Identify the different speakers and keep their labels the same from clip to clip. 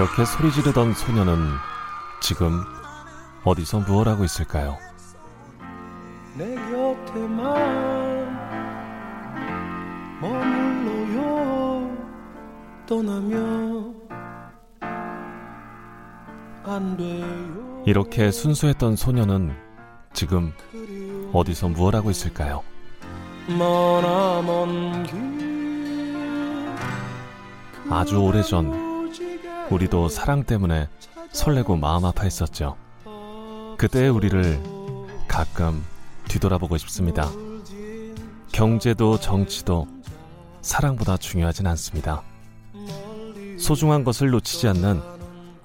Speaker 1: 이렇게 소리 지르던 소녀는 지금 어디서 무얼 하고 있을까요?
Speaker 2: 내 곁에만 머물러요 떠나면
Speaker 1: 이렇게 순수했던 소녀는 지금 어디서 무얼 하고 있을까요? 아주 오래전 우리도 사랑 때문에 설레고 마음 아파했었죠. 그때의 우리를 가끔 뒤돌아보고 싶습니다. 경제도 정치도 사랑보다 중요하진 않습니다. 소중한 것을 놓치지 않는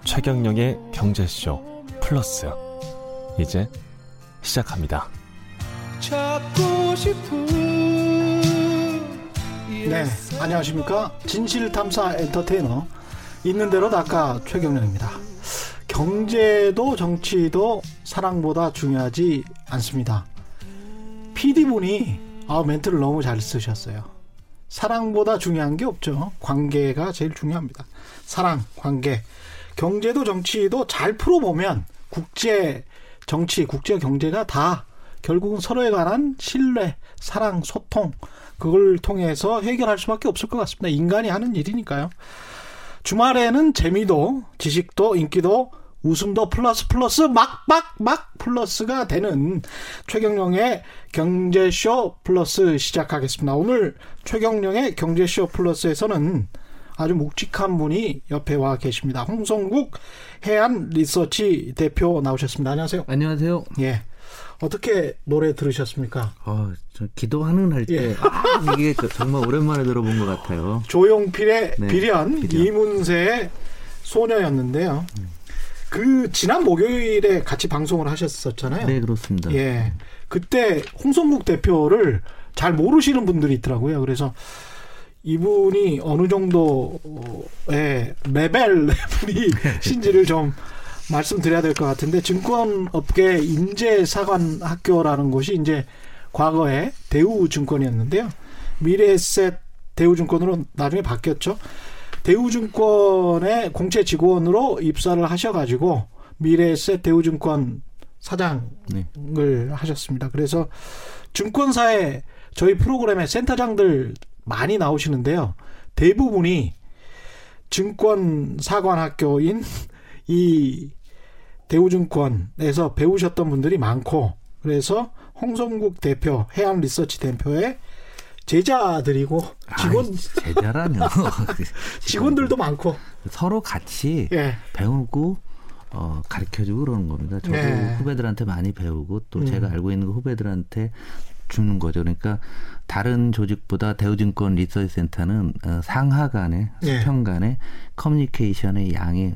Speaker 1: 최경영의 경제쇼 플러스 이제 시작합니다.
Speaker 2: 찾고 싶은
Speaker 3: 네, 안녕하십니까. 진실탐사 엔터테이너 있는 대로 닦아 최경련입니다. 경제도 정치도 사랑보다 중요하지 않습니다. PD분이 아, 멘트를 너무 잘 쓰셨어요. 사랑보다 중요한 게 없죠. 관계가 제일 중요합니다. 사랑, 관계. 경제도 정치도 잘 풀어보면 국제 정치, 국제 경제가 다 결국은 서로에 관한 신뢰, 사랑, 소통, 그걸 통해서 해결할 수밖에 없을 것 같습니다. 인간이 하는 일이니까요. 주말에는 재미도, 지식도, 인기도, 웃음도 플러스 플러스 막막 막 플러스가 되는 최경령의 경제쇼 플러스 시작하겠습니다. 오늘 최경령의 경제쇼 플러스에서는 아주 묵직한 분이 옆에 와 계십니다. 홍성국 해안 리서치 대표 나오셨습니다. 안녕하세요.
Speaker 4: 안녕하세요.
Speaker 3: 예. 어떻게 노래 들으셨습니까?
Speaker 4: 어, 저 기도하는 할 때,
Speaker 3: 예.
Speaker 4: 아, 이게 저- 정말 오랜만에 들어본 것 같아요.
Speaker 3: 조용필의
Speaker 4: 네,
Speaker 3: 비련,
Speaker 4: 비련.
Speaker 3: 이문세의 소녀였는데요. 그 지난 목요일에 같이 방송을 하셨었잖아요.
Speaker 4: 네, 그렇습니다.
Speaker 3: 예. 그때 홍성국 대표를 잘 모르시는 분들이 있더라고요. 그래서 이분이 어느 정도의 레벨 분이 신지를 좀 말씀드려야 될 것 같은데 증권업계 인재사관학교라는 곳이 이제 과거에 대우증권이었는데요. 미래에셋 대우증권으로 나중에 바뀌었죠. 대우증권의 공채 직원으로 입사를 하셔가지고 미래에셋 대우증권 사장을
Speaker 4: 네.
Speaker 3: 하셨습니다. 그래서 증권사에 저희 프로그램에 센터장들 많이 나오시는데요. 대부분이 증권 사관학교인 이 대우증권에서 배우셨던 분들이 많고 그래서 홍성국 대표, 해안 리서치 대표의 제자들이고 직원
Speaker 4: 아이, 제자라뇨.
Speaker 3: 직원들도 많고
Speaker 4: 서로 같이
Speaker 3: 예.
Speaker 4: 배우고, 어, 가르쳐주고 그러는 겁니다. 저도
Speaker 3: 네.
Speaker 4: 후배들한테 많이 배우고 또
Speaker 3: 음.
Speaker 4: 제가 알고 있는 거 후배들한테 주는 거죠. 그러니까 다른 조직보다 대우증권 리서치 센터는 어, 상하 간의
Speaker 3: 예.
Speaker 4: 수평 간의 커뮤니케이션의 양이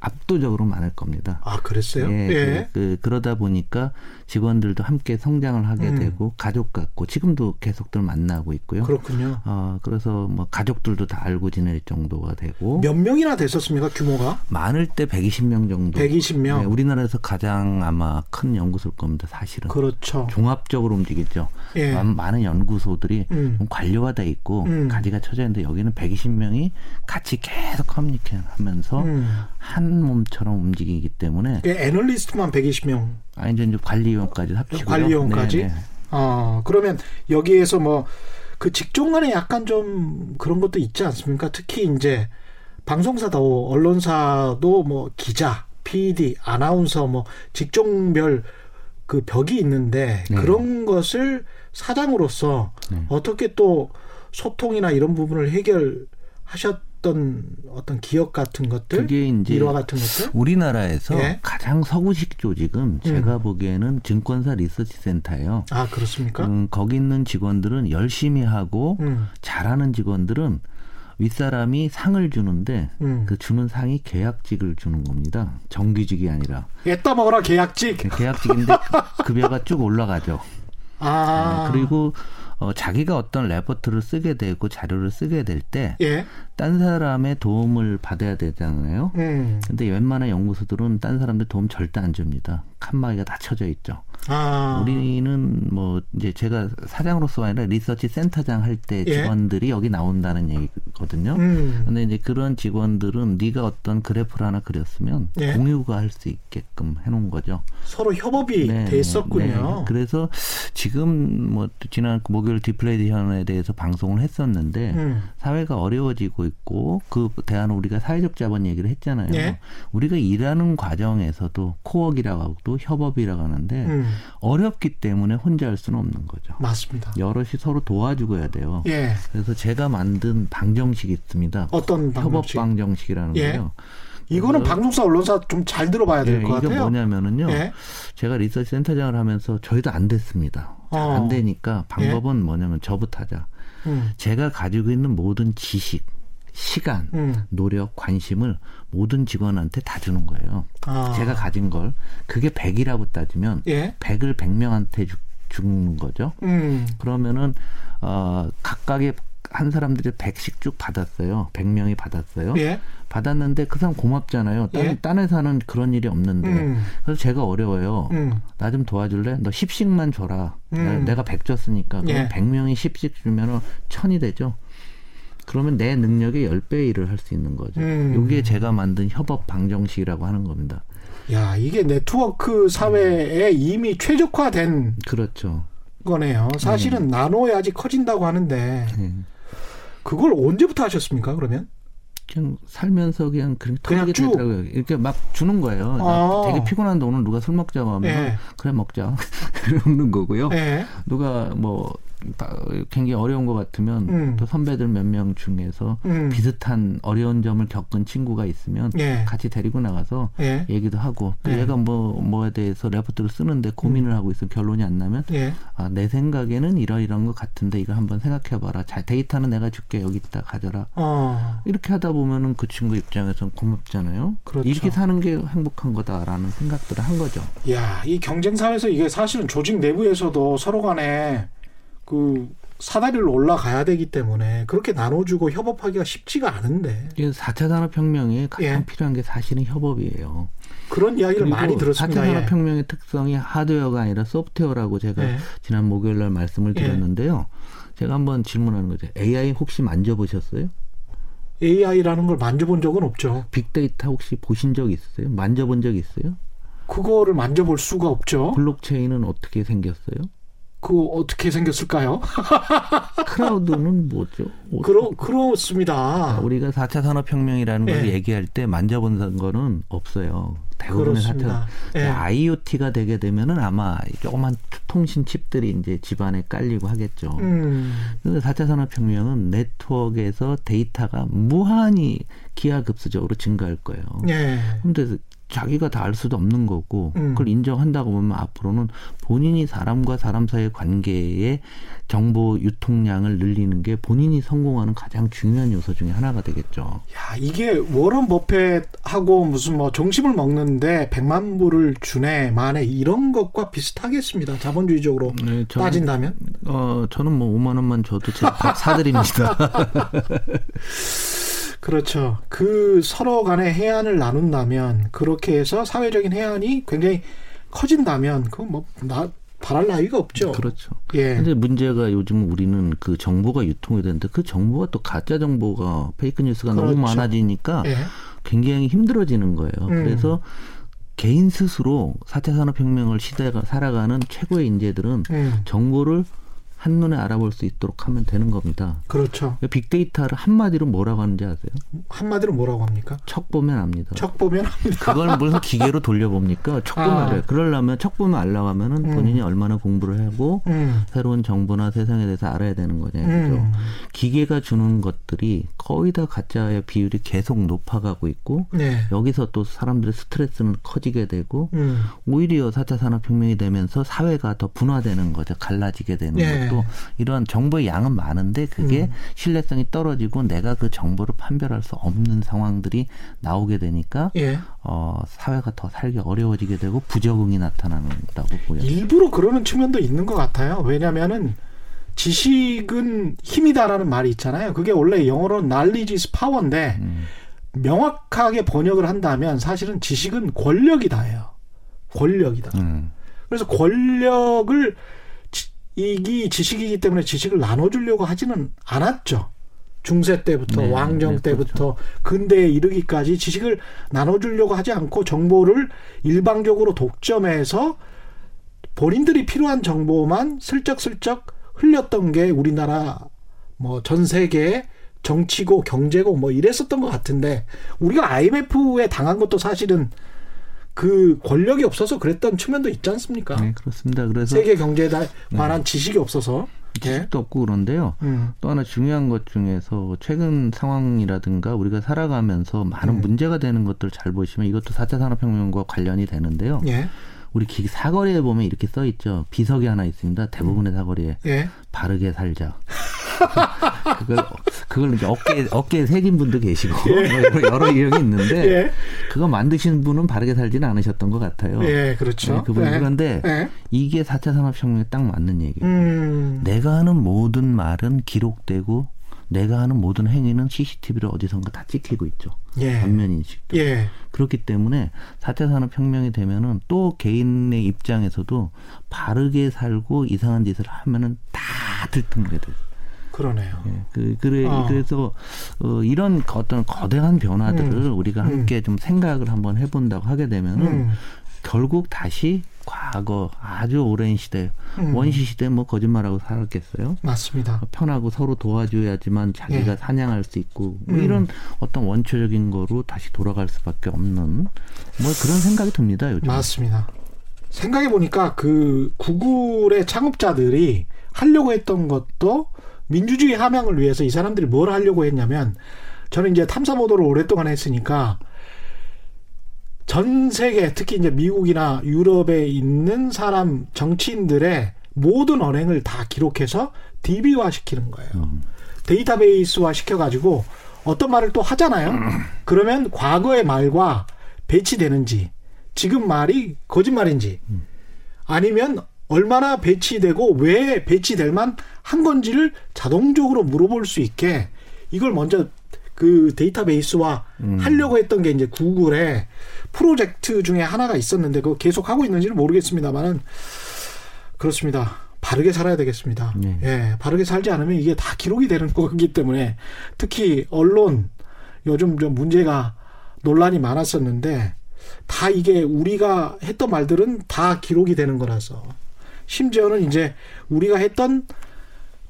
Speaker 4: 압도적으로 많을 겁니다.
Speaker 3: 아 그랬어요?
Speaker 4: 예,
Speaker 3: 예.
Speaker 4: 그, 그, 러다 보니까 직원들도 함께 성장을 하게
Speaker 3: 음.
Speaker 4: 되고 가족 같고 지금도 계속들 만나고 있고요.
Speaker 3: 그렇군요.
Speaker 4: 어, 그래서 뭐 가족들도 다 알고 지낼 정도가 되고
Speaker 3: 몇 명이나 됐었습니까 규모가?
Speaker 4: 많을 때 120명 정도.
Speaker 3: 120명.
Speaker 4: 네, 우리나라에서 가장 아마 큰 연구소일 겁니다. 사실은.
Speaker 3: 그렇죠.
Speaker 4: 종합적으로 움직이죠.
Speaker 3: 예.
Speaker 4: 많- 많은 연구소들이
Speaker 3: 음.
Speaker 4: 좀 관료화돼 있고
Speaker 3: 음.
Speaker 4: 가지가 쳐져 있는데 여기는 120명이 같이 계속 커뮤니케이하면서
Speaker 3: 음.
Speaker 4: 한 몸처럼 움직이기 때문에
Speaker 3: 그 애널리스트만 120명.
Speaker 4: 아니 이제 이제 관리위원까지 합치고
Speaker 3: 관리위원까지? 어, 그러면 여기에서 뭐 그 직종 간에 약간 좀 그런 것도 있지 않습니까? 특히 이제 방송사도 언론사도 뭐 기자, PD, 아나운서 뭐 직종별 그 벽이 있는데
Speaker 4: 네.
Speaker 3: 그런 것을 사장으로서
Speaker 4: 네.
Speaker 3: 어떻게 또 소통이나 이런 부분을 해결하셨 던 어떤 기억 같은 것들,
Speaker 4: 그게 이제
Speaker 3: 일화 같은 것들?
Speaker 4: 우리나라에서
Speaker 3: 예.
Speaker 4: 가장 서구식 조직은 제가 보기에는 증권사 리서치 센터예요.
Speaker 3: 아 그렇습니까?
Speaker 4: 음, 거기 있는 직원들은 열심히 하고
Speaker 3: 음,
Speaker 4: 잘하는 직원들은 윗사람이 상을 주는데
Speaker 3: 음.
Speaker 4: 그 주는 상이 계약직을 주는 겁니다. 정규직이 아니라
Speaker 3: 애따 먹어라 계약직.
Speaker 4: 계약직인데 급여가 쭉 올라가죠.
Speaker 3: 아.
Speaker 4: 어, 그리고 어, 자기가 어떤 레포트를 쓰게 되고 자료를 쓰게 될 때딴
Speaker 3: 예.
Speaker 4: 사람의 도움을 받아야 되잖아요.
Speaker 3: 음.
Speaker 4: 근데 웬만한 연구소들은 딴 사람들 도움 절대 안 줍니다. 칸막이가 다 쳐져 있죠.
Speaker 3: 아.
Speaker 4: 우리는 뭐 이제 제가 사장으로서 아니라 리서치 센터장 할때
Speaker 3: 예.
Speaker 4: 직원들이 여기 나온다는 얘기거든요.
Speaker 3: 음.
Speaker 4: 근데 이제 그런 직원들은 네가 어떤 그래프를 하나 그렸으면
Speaker 3: 예.
Speaker 4: 공유가 할 수 있게끔 해놓은 거죠.
Speaker 3: 서로 협업이 돼 있었군요.
Speaker 4: 네. 그래서 지금 뭐 지난 목요일 디플레이션에 대해서 방송을 했었는데
Speaker 3: 음.
Speaker 4: 사회가 어려워지고 있고 그 대안은 우리가 사회적 자본 얘기를 했잖아요.
Speaker 3: 예.
Speaker 4: 우리가 일하는 과정에서도 코워크라고 하고 협업이라고 하는데
Speaker 3: 음.
Speaker 4: 어렵기 때문에 혼자 할 수는 없는 거죠.
Speaker 3: 맞습니다.
Speaker 4: 여럿이 서로 도와주고 해야 돼요.
Speaker 3: 예.
Speaker 4: 그래서 제가 만든 방정식이 있습니다.
Speaker 3: 어떤
Speaker 4: 협업
Speaker 3: 방법식?
Speaker 4: 방정식이라는
Speaker 3: 예.
Speaker 4: 거예요.
Speaker 3: 이거는 방송사 언론사 좀 잘 들어봐야 될
Speaker 4: 예,
Speaker 3: 것
Speaker 4: 이게
Speaker 3: 같아요.
Speaker 4: 뭐냐면은요.
Speaker 3: 예.
Speaker 4: 제가 리서치 센터장을 하면서 저희도 안 됐습니다. 잘
Speaker 3: 어.
Speaker 4: 안 되니까 방법은 뭐냐면 저부터 하자.
Speaker 3: 음.
Speaker 4: 제가 가지고 있는 모든 지식, 시간,
Speaker 3: 음.
Speaker 4: 노력, 관심을 모든 직원한테 다 주는 거예요.
Speaker 3: 아.
Speaker 4: 제가 가진 걸 그게 100이라고 따지면
Speaker 3: 예.
Speaker 4: 100을 100명한테 주, 주는 거죠.
Speaker 3: 음.
Speaker 4: 그러면은 어 각각의 한 사람들이 100씩 쭉 받았어요. 100명이 받았어요.
Speaker 3: 예.
Speaker 4: 받았는데 그 사람 고맙잖아요. 딴,
Speaker 3: 예.
Speaker 4: 딴 회사는 그런 일이 없는데.
Speaker 3: 음.
Speaker 4: 그래서 제가 어려워요.
Speaker 3: 음.
Speaker 4: 나좀 도와줄래? 너 10씩만 줘라.
Speaker 3: 음.
Speaker 4: 내가 100 줬으니까. 그럼
Speaker 3: 예.
Speaker 4: 100명이 10씩 주면은 1000이 되죠. 그러면 내 능력의 10배 일을 할 수 있는 거죠.
Speaker 3: 음.
Speaker 4: 이게 제가 만든 협업 방정식이라고 하는 겁니다.
Speaker 3: 야, 이게 네트워크 사회에 이미 최적화된
Speaker 4: 그렇죠.
Speaker 3: 거네요. 사실은 나눠야지 커진다고 하는데
Speaker 4: 예.
Speaker 3: 그걸 언제부터 하셨습니까? 그러면?
Speaker 4: 그냥 살면서 그냥 그냥
Speaker 3: 그냥
Speaker 4: 터지게
Speaker 3: 쭉.
Speaker 4: 되더라고요. 이렇게 막 주는 거예요. 나
Speaker 3: 아.
Speaker 4: 되게 피곤한데 오늘 누가 술 먹자고 하면
Speaker 3: 예.
Speaker 4: 그래 먹자 이러는 거고요.
Speaker 3: 예.
Speaker 4: 누가 뭐 다- 굉장히 어려운 것 같으면
Speaker 3: 음.
Speaker 4: 또 선배들 몇 명 중에서
Speaker 3: 음.
Speaker 4: 비슷한 어려운 점을 겪은 친구가 있으면
Speaker 3: 예.
Speaker 4: 같이 데리고 나가서
Speaker 3: 예.
Speaker 4: 얘기도 하고 또
Speaker 3: 예.
Speaker 4: 얘가 뭐 뭐에 대해서 레포트를 쓰는데 고민을 하고 있어 결론이 안 나면
Speaker 3: 예.
Speaker 4: 아내 생각에는 이러이러한 것 같은데 이거 한번 생각해봐라. 자 데이터는 내가 줄게 여기 있다 가져라.
Speaker 3: 어.
Speaker 4: 이렇게 하다 보면은 그 친구 입장에선 고맙잖아요.
Speaker 3: 그렇죠.
Speaker 4: 이렇게 사는 게 행복한 거다라는 생각들을 한 거죠.
Speaker 3: 야, 이 경쟁 사회에서 이게 사실은 조직 내부에서도 서로 간에 그 사다리를 올라가야 되기 때문에 그렇게 나눠주고 협업하기가 쉽지가 않은데
Speaker 4: 이게 4차 산업혁명에 가장
Speaker 3: 예.
Speaker 4: 필요한 게 사실은 협업이에요.
Speaker 3: 그런 이야기를 많이 들었습니다.
Speaker 4: 4차
Speaker 3: 예.
Speaker 4: 산업혁명의 특성이 하드웨어가 아니라 소프트웨어라고 제가
Speaker 3: 예.
Speaker 4: 지난 목요일 날 말씀을
Speaker 3: 예.
Speaker 4: 드렸는데요. 제가 한번 질문하는 거죠. AI 혹시 만져보셨어요?
Speaker 3: AI라는 걸 만져본 적은 없죠.
Speaker 4: 빅데이터 혹시 보신 적 있으세요? 만져본 적 있어요?
Speaker 3: 그거를 만져볼 수가 없죠.
Speaker 4: 블록체인은 어떻게 생겼어요?
Speaker 3: 그거 어떻게 생겼을까요?
Speaker 4: 크라우드는 뭐죠?
Speaker 3: 그러, 그렇습니다.
Speaker 4: 우리가 4차 산업혁명이라는 걸
Speaker 3: 예.
Speaker 4: 얘기할 때 만져본 거는 없어요. 대부분의 4차
Speaker 3: 그렇습니다. 예.
Speaker 4: IoT가 되게 되면은 아마 조그만 통신 칩들이 이제 집안에 깔리고 하겠죠.
Speaker 3: 음,
Speaker 4: 근데 4차 산업혁명은 네트워크에서 데이터가 무한히 기하급수적으로 증가할 거예요.
Speaker 3: 예.
Speaker 4: 근데 자기가 다 알 수도 없는 거고
Speaker 3: 음.
Speaker 4: 그걸 인정한다고 보면 앞으로는 본인이 사람과 사람 사이의 관계의 정보 유통량을 늘리는 게 본인이 성공하는 가장 중요한 요소 중에 하나가 되겠죠.
Speaker 3: 야, 이게 워런 버핏하고 무슨 뭐 정심을 먹는데 100만 불을 주네, 만에 이런 것과 비슷하겠습니다. 자본주의적으로
Speaker 4: 네, 저는,
Speaker 3: 따진다면.
Speaker 4: 어, 저는 뭐 5만 원만 줘도 제가 밥 사드립니다.
Speaker 3: 그렇죠. 그 서로 간의 해안을 나눈다면 그렇게 해서 사회적인 해안이 굉장히 커진다면 그건 뭐 나, 바랄 나위가 없죠.
Speaker 4: 그렇죠.
Speaker 3: 예.
Speaker 4: 근데 문제가 요즘 우리는 그 정보가 유통이 되는데 그 정보가 또 가짜 정보가 페이크 뉴스가 너무
Speaker 3: 그렇죠.
Speaker 4: 많아지니까
Speaker 3: 예.
Speaker 4: 굉장히 힘들어지는 거예요.
Speaker 3: 음.
Speaker 4: 그래서 개인 스스로 4차 산업혁명을 시대가 살아가는 최고의 인재들은
Speaker 3: 음,
Speaker 4: 정보를 한눈에 알아볼 수 있도록 하면 되는 겁니다.
Speaker 3: 그렇죠.
Speaker 4: 빅데이터를 한마디로 뭐라고 하는지 아세요?
Speaker 3: 한마디로 뭐라고 합니까?
Speaker 4: 척 보면 압니다.
Speaker 3: 척 보면
Speaker 4: 그걸 무슨 기계로 돌려봅니까? 척 보면
Speaker 3: 아.
Speaker 4: 알아요. 그러려면 척 보면 알라고 하면은
Speaker 3: 음.
Speaker 4: 본인이 얼마나 공부를 하고
Speaker 3: 음,
Speaker 4: 새로운 정보나 세상에 대해서 알아야 되는 거냐 이거죠.
Speaker 3: 음,
Speaker 4: 기계가 주는 것들이 거의 다 가짜의 비율이 계속 높아가고 있고
Speaker 3: 네.
Speaker 4: 여기서 또 사람들의 스트레스는 커지게 되고
Speaker 3: 음,
Speaker 4: 오히려 4차 산업혁명이 되면서 사회가 더 분화되는 거죠. 갈라지게 되는
Speaker 3: 예.
Speaker 4: 또 이런 정보의 양은 많은데 그게
Speaker 3: 음.
Speaker 4: 신뢰성이 떨어지고 내가 그 정보를 판별할 수 없는 상황들이 나오게 되니까
Speaker 3: 예.
Speaker 4: 어, 사회가 더 살기 어려워지게 되고 부적응이 나타나는다고 보여요.
Speaker 3: 일부러 그러는 측면도 있는 것 같아요. 왜냐하면은 지식은 힘이다라는 말이 있잖아요. 그게 원래 영어로는 knowledge is power인데
Speaker 4: 음.
Speaker 3: 명확하게 번역을 한다면 사실은 지식은 권력이다예요. 권력이다.
Speaker 4: 음.
Speaker 3: 그래서 권력을 지- 이기 지식이기 때문에 지식을 나눠주려고 하지는 않았죠. 중세 때부터
Speaker 4: 네,
Speaker 3: 왕정
Speaker 4: 네,
Speaker 3: 때부터 근대에 이르기까지 지식을 나눠주려고 하지 않고 정보를 일방적으로 독점해서 본인들이 필요한 정보만 슬쩍슬쩍 흘렸던 게 우리나라 뭐 전 세계 정치고 경제고 뭐 이랬었던 것 같은데 우리가 IMF에 당한 것도 사실은 그 권력이 없어서 그랬던 측면도 있지 않습니까?
Speaker 4: 네, 그렇습니다. 그래서
Speaker 3: 세계 경제에 다- 관한 지식이 없어서. 예.
Speaker 4: 지식도 없고 그런데요.
Speaker 3: 음.
Speaker 4: 또 하나 중요한 것 중에서 최근 상황이라든가 우리가 살아가면서 많은
Speaker 3: 음.
Speaker 4: 문제가 되는 것들 잘 보시면 이것도 4차 산업혁명과 관련이 되는데요.
Speaker 3: 예.
Speaker 4: 우리 기- 사거리에 보면 이렇게 써 있죠. 비석이 하나 있습니다. 대부분의 사거리에
Speaker 3: 예.
Speaker 4: 바르게 살자. 그걸 그걸 이제 어깨 어깨에 새긴 분도 계시고 여러, 여러 유형이 있는데
Speaker 3: 예.
Speaker 4: 그거 만드신 분은 바르게 살지는 않으셨던 것 같아요.
Speaker 3: 예, 그렇죠.
Speaker 4: 네, 그분
Speaker 3: 예.
Speaker 4: 그런데
Speaker 3: 예.
Speaker 4: 이게 4차 산업혁명에 딱 맞는 얘기예요.
Speaker 3: 음.
Speaker 4: 내가 하는 모든 말은 기록되고 내가 하는 모든 행위는 CCTV로 어디선가 다 찍히고 있죠.
Speaker 3: 예.
Speaker 4: 안면 인식도.
Speaker 3: 예.
Speaker 4: 그렇기 때문에 4차 산업 혁명이 되면은 또 개인의 입장에서도 바르게 살고 이상한 짓을 하면은 다 들통게 돼요.
Speaker 3: 그러네요.
Speaker 4: 예, 그, 그래,
Speaker 3: 어.
Speaker 4: 그래서, 어, 이런 어떤 거대한 변화들을
Speaker 3: 음.
Speaker 4: 우리가 함께 좀 생각을 한번 해본다고 하게 되면은
Speaker 3: 음.
Speaker 4: 결국 다시 과거 아주 오랜 시대,
Speaker 3: 음.
Speaker 4: 원시 시대 뭐 거짓말하고 살았겠어요?
Speaker 3: 맞습니다.
Speaker 4: 편하고 서로 도와줘야지만 자기가
Speaker 3: 예.
Speaker 4: 사냥할 수 있고 뭐
Speaker 3: 음.
Speaker 4: 이런 어떤 원초적인 거로 다시 돌아갈 수밖에 없는 뭐 그런 생각이 듭니다 요즘.
Speaker 3: 맞습니다. 생각해 보니까 그 구글의 창업자들이 하려고 했던 것도 민주주의 함양을 위해서 이 사람들이 뭘 하려고 했냐면 저는 이제 탐사 보도를 오랫동안 했으니까 전 세계 특히 이제 미국이나 유럽에 있는 사람 정치인들의 모든 언행을 다 기록해서 DB화 시키는 거예요.
Speaker 4: 음.
Speaker 3: 데이터베이스화 시켜가지고 어떤 말을 또 하잖아요. 그러면 과거의 말과 배치되는지 지금 말이 거짓말인지 아니면 얼마나 배치되고 왜 배치될 만 한 건지를 자동적으로 물어볼 수 있게 이걸 먼저 그 데이터베이스화
Speaker 4: 음.
Speaker 3: 하려고 했던 게 이제 구글의 프로젝트 중에 하나가 있었는데 그거 계속 하고 있는지는 모르겠습니다만은 그렇습니다. 바르게 살아야 되겠습니다.
Speaker 4: 네.
Speaker 3: 예, 바르게 살지 않으면 이게 다 기록이 되는 거기 때문에 특히 언론 요즘 좀 문제가 논란이 많았었는데 다 이게 우리가 했던 말들은 다 기록이 되는 거라서 심지어는 이제 우리가 했던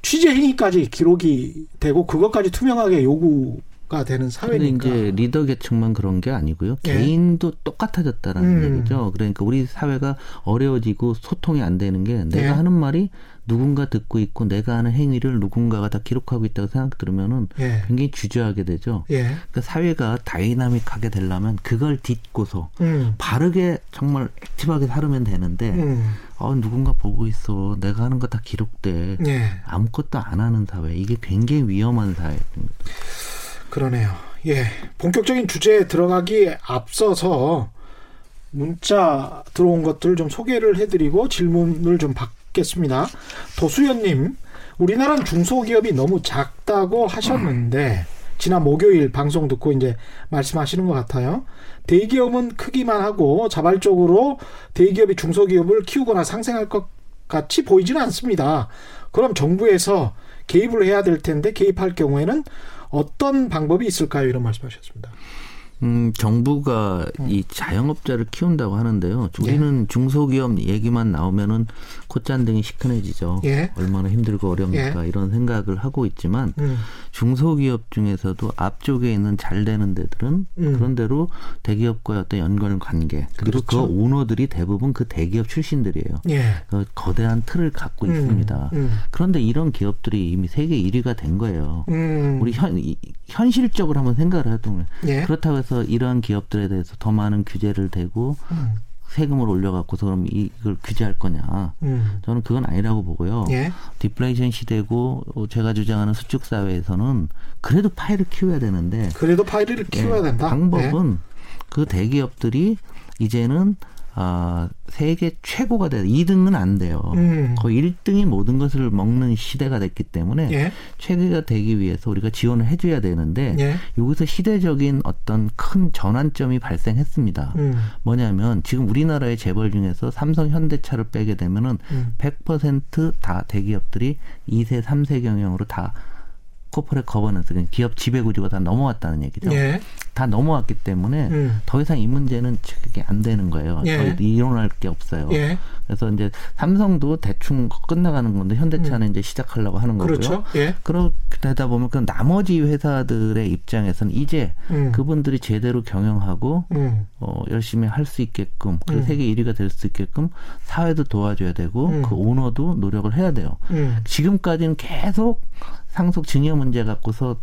Speaker 3: 취재 행위까지 기록이 되고 그것까지 투명하게 요구 가 되는
Speaker 4: 근데
Speaker 3: 사회니까.
Speaker 4: 이제 리더 계층만 그런 게 아니고요.
Speaker 3: 예.
Speaker 4: 개인도 똑같아졌다라는
Speaker 3: 음.
Speaker 4: 얘기죠. 그러니까 우리 사회가 어려워지고 소통이 안 되는 게 내가
Speaker 3: 예.
Speaker 4: 하는 말이 누군가 듣고 있고 내가 하는 행위를 누군가가 다 기록하고 있다고 생각 들으면은
Speaker 3: 예.
Speaker 4: 굉장히 주저하게 되죠.
Speaker 3: 예.
Speaker 4: 그러니까 사회가 다이나믹하게 되려면 그걸 딛고서
Speaker 3: 음.
Speaker 4: 바르게 정말 액티브하게 살으면 되는데
Speaker 3: 음.
Speaker 4: 어, 누군가 보고 있어 내가 하는 거 다 기록돼
Speaker 3: 예.
Speaker 4: 아무것도 안 하는 사회 이게 굉장히 위험한 사회입니다.
Speaker 3: 그러네요. 예. 본격적인 주제에 들어가기 앞서서 문자 들어온 것들 좀 소개를 해드리고 질문을 좀 받겠습니다. 도수연님, 우리나라는 중소기업이 너무 작다고 하셨는데, 지난 목요일 방송 듣고 이제 말씀하시는 것 같아요. 대기업은 크기만 하고 자발적으로 대기업이 중소기업을 키우거나 상생할 것 같이 보이지는 않습니다. 그럼 정부에서 개입을 해야 될 텐데 개입할 경우에는 어떤 방법이 있을까요? 이런 말씀하셨습니다.
Speaker 4: 음, 정부가
Speaker 3: 음.
Speaker 4: 이 자영업자를 키운다고 하는데요. 우리는 중소기업 얘기만 나오면은 콧잔등이 시큰해지죠.
Speaker 3: 예.
Speaker 4: 얼마나 힘들고 어렵니까 이런 생각을 하고 있지만
Speaker 3: 음,
Speaker 4: 중소기업 중에서도 앞쪽에 있는 잘 되는 데들은
Speaker 3: 음.
Speaker 4: 그런 대로 대기업과의 어떤 연관 관계 그리고 그
Speaker 3: 그렇죠.
Speaker 4: 오너들이 대부분 그 대기업 출신들이에요.
Speaker 3: 예.
Speaker 4: 그 거대한 틀을 갖고
Speaker 3: 음,
Speaker 4: 있습니다.
Speaker 3: 음,
Speaker 4: 그런데 이런 기업들이 이미 세계 1위가 된 거예요.
Speaker 3: 음,
Speaker 4: 우리 현, 이- 현실적으로 한번 생각을 해보면
Speaker 3: 예.
Speaker 4: 그렇다고 해서 이러한 기업들에 대해서 더 많은 규제를 대고
Speaker 3: 음,
Speaker 4: 세금을 올려갖고서 그럼 이걸 규제할 거냐?
Speaker 3: 음.
Speaker 4: 저는 그건 아니라고 보고요.
Speaker 3: 예.
Speaker 4: 디플레이션 시대고 어, 제가 주장하는 수축 사회에서는 그래도 파이를 키워야 되는데
Speaker 3: 그래도 파이를 키워야
Speaker 4: 예,
Speaker 3: 된다.
Speaker 4: 방법은 그 대기업들이 이제는 아, 세계 최고가 돼 2등은 안 돼요.
Speaker 3: 음.
Speaker 4: 거의 1등이 모든 것을 먹는 시대가 됐기 때문에
Speaker 3: 예.
Speaker 4: 최고가 되기 위해서 우리가 지원을 해줘야 되는데
Speaker 3: 예.
Speaker 4: 여기서 시대적인 어떤 큰 전환점이 발생했습니다.
Speaker 3: 음.
Speaker 4: 뭐냐면 지금 우리나라의 재벌 중에서 삼성 현대차를 빼게 되면은
Speaker 3: 음.
Speaker 4: 100%다 대기업들이 2세, 3세 경영으로 다 corporate governance, 그러니까 기업 지배 구조가 다 넘어왔다는 얘기죠.
Speaker 3: 예.
Speaker 4: 다 넘어왔기 때문에
Speaker 3: 음.
Speaker 4: 더 이상 이 문제는 그게 안 되는 거예요.
Speaker 3: 예.
Speaker 4: 더 이론할 게 없어요.
Speaker 3: 예.
Speaker 4: 그래서 이제 삼성도 대충 끝나가는 건데 현대차는 이제 시작하려고 하는 거고요.
Speaker 3: 음. 그렇죠. 예.
Speaker 4: 그렇게 되다 보면 그 나머지 회사들의 입장에서는 이제
Speaker 3: 음.
Speaker 4: 그분들이 제대로 경영하고
Speaker 3: 음.
Speaker 4: 어, 열심히 할 수 있게끔 그리고
Speaker 3: 음.
Speaker 4: 세계 1위가 될 수 있게끔 사회도 도와줘야 되고
Speaker 3: 음.
Speaker 4: 그 오너도 노력을 해야 돼요.
Speaker 3: 음.
Speaker 4: 지금까지는 계속 상속 증여 문제 갖고서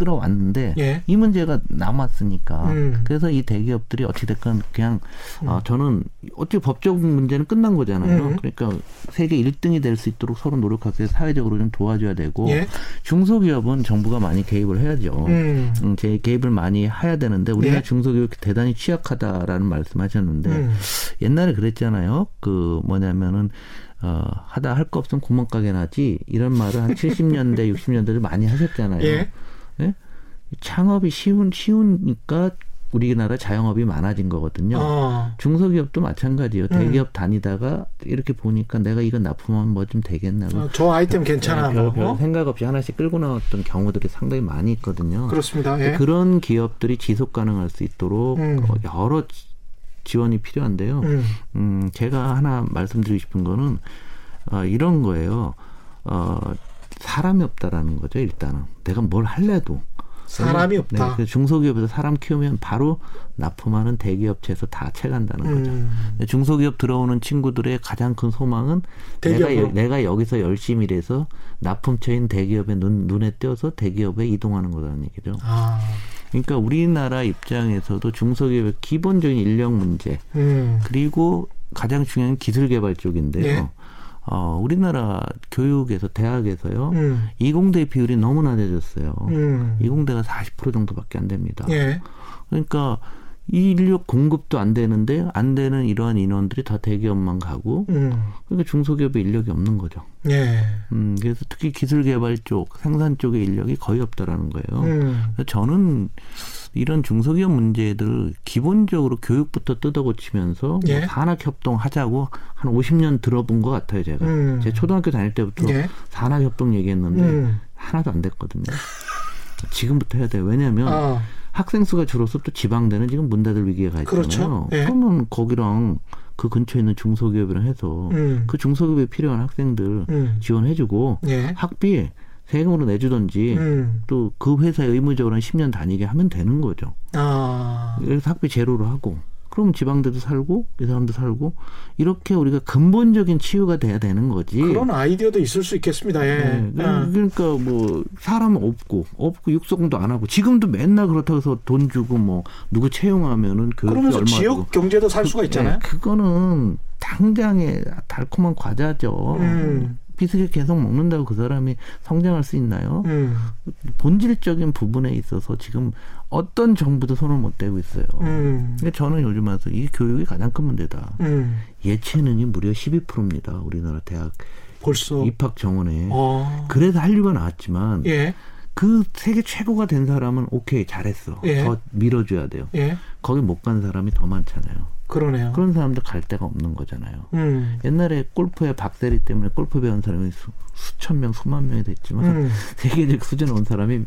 Speaker 4: 끌어왔는데
Speaker 3: 예.
Speaker 4: 이 문제가 남았으니까
Speaker 3: 음.
Speaker 4: 그래서 이 대기업들이 어찌됐건 그냥 어, 저는 어찌 법적 문제는 끝난 거잖아요.
Speaker 3: 음.
Speaker 4: 그러니까 세계 1등이 될 수 있도록 서로 위해서 사회적으로 좀 도와줘야 되고
Speaker 3: 예.
Speaker 4: 중소기업은 정부가 많이 개입을 해야죠.
Speaker 3: 음.
Speaker 4: 음, 제 개입을 많이 해야 되는데 우리나라
Speaker 3: 예.
Speaker 4: 중소기업이 대단히 취약하다라는 말씀하셨는데
Speaker 3: 음.
Speaker 4: 옛날에 그랬잖아요. 그 뭐냐면은 어, 하다 할 거 없으면 구멍가게 나지 이런 말을 한 70년대 60년대를 많이 하셨잖아요.
Speaker 3: 예.
Speaker 4: 예? 창업이 쉬운 쉬우니까 우리나라 자영업이 많아진 거거든요.
Speaker 3: 어.
Speaker 4: 중소기업도 마찬가지예요.
Speaker 3: 음.
Speaker 4: 대기업 다니다가 이렇게 보니까 내가 이거 납품하면 뭐 좀 되겠나.
Speaker 3: 어, 저 아이템 괜찮아.
Speaker 4: 별,
Speaker 3: 뭐.
Speaker 4: 별 생각 없이 하나씩 끌고 나왔던 경우들이 상당히 많이 있거든요.
Speaker 3: 그렇습니다. 예.
Speaker 4: 그런 기업들이 지속 가능할 수 있도록
Speaker 3: 음.
Speaker 4: 어, 여러 지- 지원이 필요한데요.
Speaker 3: 음.
Speaker 4: 음, 제가 하나 말씀드리고 싶은 거는 어, 이런 거예요. 어, 사람이 없다라는 거죠. 일단은 내가 뭘 할래도
Speaker 3: 사람이
Speaker 4: 네,
Speaker 3: 없다.
Speaker 4: 그 중소기업에서 사람 키우면 바로 납품하는 대기업체에서 다 채간다는 거죠.
Speaker 3: 음.
Speaker 4: 근데 중소기업 들어오는 친구들의 가장 큰 소망은 내가,
Speaker 3: 대기업으로.
Speaker 4: 내가 여기서 열심히 일해서 납품처인 대기업의 눈, 눈에 띄어서 대기업에 이동하는 거라는 얘기죠.
Speaker 3: 아.
Speaker 4: 그러니까 우리나라 입장에서도 중소기업의 기본적인 인력 문제
Speaker 3: 음.
Speaker 4: 그리고 가장 중요한 기술 개발 쪽인데요.
Speaker 3: 예.
Speaker 4: 어, 우리나라 교육에서 대학에서요.
Speaker 3: 음.
Speaker 4: 이공대 비율이 너무 낮아졌어요.
Speaker 3: 음.
Speaker 4: 이공대가 40% 정도밖에 안 됩니다.
Speaker 3: 예.
Speaker 4: 그러니까 이 인력 공급도 안 되는데 안 되는 이러한 인원들이 다 대기업만 가고
Speaker 3: 음.
Speaker 4: 그러니까 중소기업에 인력이 없는 거죠.
Speaker 3: 예.
Speaker 4: 음, 그래서 특히 기술 개발 쪽, 생산 쪽의 인력이 거의 없다라는 거예요.
Speaker 3: 음.
Speaker 4: 그래서 저는 이런 중소기업 문제들을 기본적으로 교육부터 뜯어고치면서
Speaker 3: 예.
Speaker 4: 뭐 산학협동 하자고 한 50년 들어본 것 같아요, 제가.
Speaker 3: 음.
Speaker 4: 제 초등학교 다닐 때부터
Speaker 3: 예.
Speaker 4: 산학협동 얘기했는데
Speaker 3: 음.
Speaker 4: 하나도 안 됐거든요. 지금부터 해야 돼요. 왜냐하면
Speaker 3: 아.
Speaker 4: 학생 수가 줄어서 또 지방대는 지금 문 닫을 위기에 가 있잖아요.
Speaker 3: 그렇죠. 예.
Speaker 4: 그러면 거기랑 그 근처에 있는 중소기업이랑 해서
Speaker 3: 음.
Speaker 4: 그 중소기업에 필요한 학생들
Speaker 3: 음.
Speaker 4: 지원해주고
Speaker 3: 예.
Speaker 4: 학비 세금으로 내주던지
Speaker 3: 음.
Speaker 4: 또그 회사에 의무적으로 한 10년 다니게 하면 되는 거죠.
Speaker 3: 아.
Speaker 4: 그래서 학비 제로로 하고 그럼 지방대도 살고 이 사람도 살고 이렇게 우리가 근본적인 치유가 돼야 되는 거지.
Speaker 3: 그런 아이디어도 있을 수 있겠습니다. 예.
Speaker 4: 네, 그-
Speaker 3: 아.
Speaker 4: 그러니까 뭐 사람은 없고 없고 육성도 안 하고 지금도 맨날 그렇다고 해서 돈 주고 뭐 누구 채용하면은 교육비
Speaker 3: 그러면서 지역
Speaker 4: 주고
Speaker 3: 경제도 살 수가 있잖아요.
Speaker 4: 네, 그거는 당장의 달콤한 과자죠.
Speaker 3: 음.
Speaker 4: 비슷하게 계속 먹는다고 그 사람이 성장할 수 있나요?
Speaker 3: 음.
Speaker 4: 본질적인 부분에 있어서 지금 어떤 정부도 손을 못 대고 있어요.
Speaker 3: 음.
Speaker 4: 근데 저는 요즘 와서 이 교육이 가장 큰 문제다.
Speaker 3: 음.
Speaker 4: 예체능이 무려 12%입니다. 우리나라 대학
Speaker 3: 벌써.
Speaker 4: 입학 정원에.
Speaker 3: 어.
Speaker 4: 그래서 한류가 나왔지만
Speaker 3: 예.
Speaker 4: 그 세계 최고가 된 사람은 오케이 잘했어.
Speaker 3: 예.
Speaker 4: 더 밀어줘야 돼요.
Speaker 3: 예.
Speaker 4: 거기 못 간 사람이 더 많잖아요.
Speaker 3: 그러네요.
Speaker 4: 그런 사람들 갈 데가 없는 거잖아요.
Speaker 3: 음.
Speaker 4: 옛날에 골프의 박세리 때문에 골프 배운 사람이 수, 수천 명, 수만 명이 됐지만
Speaker 3: 음.
Speaker 4: 세계적 수준에 온 사람이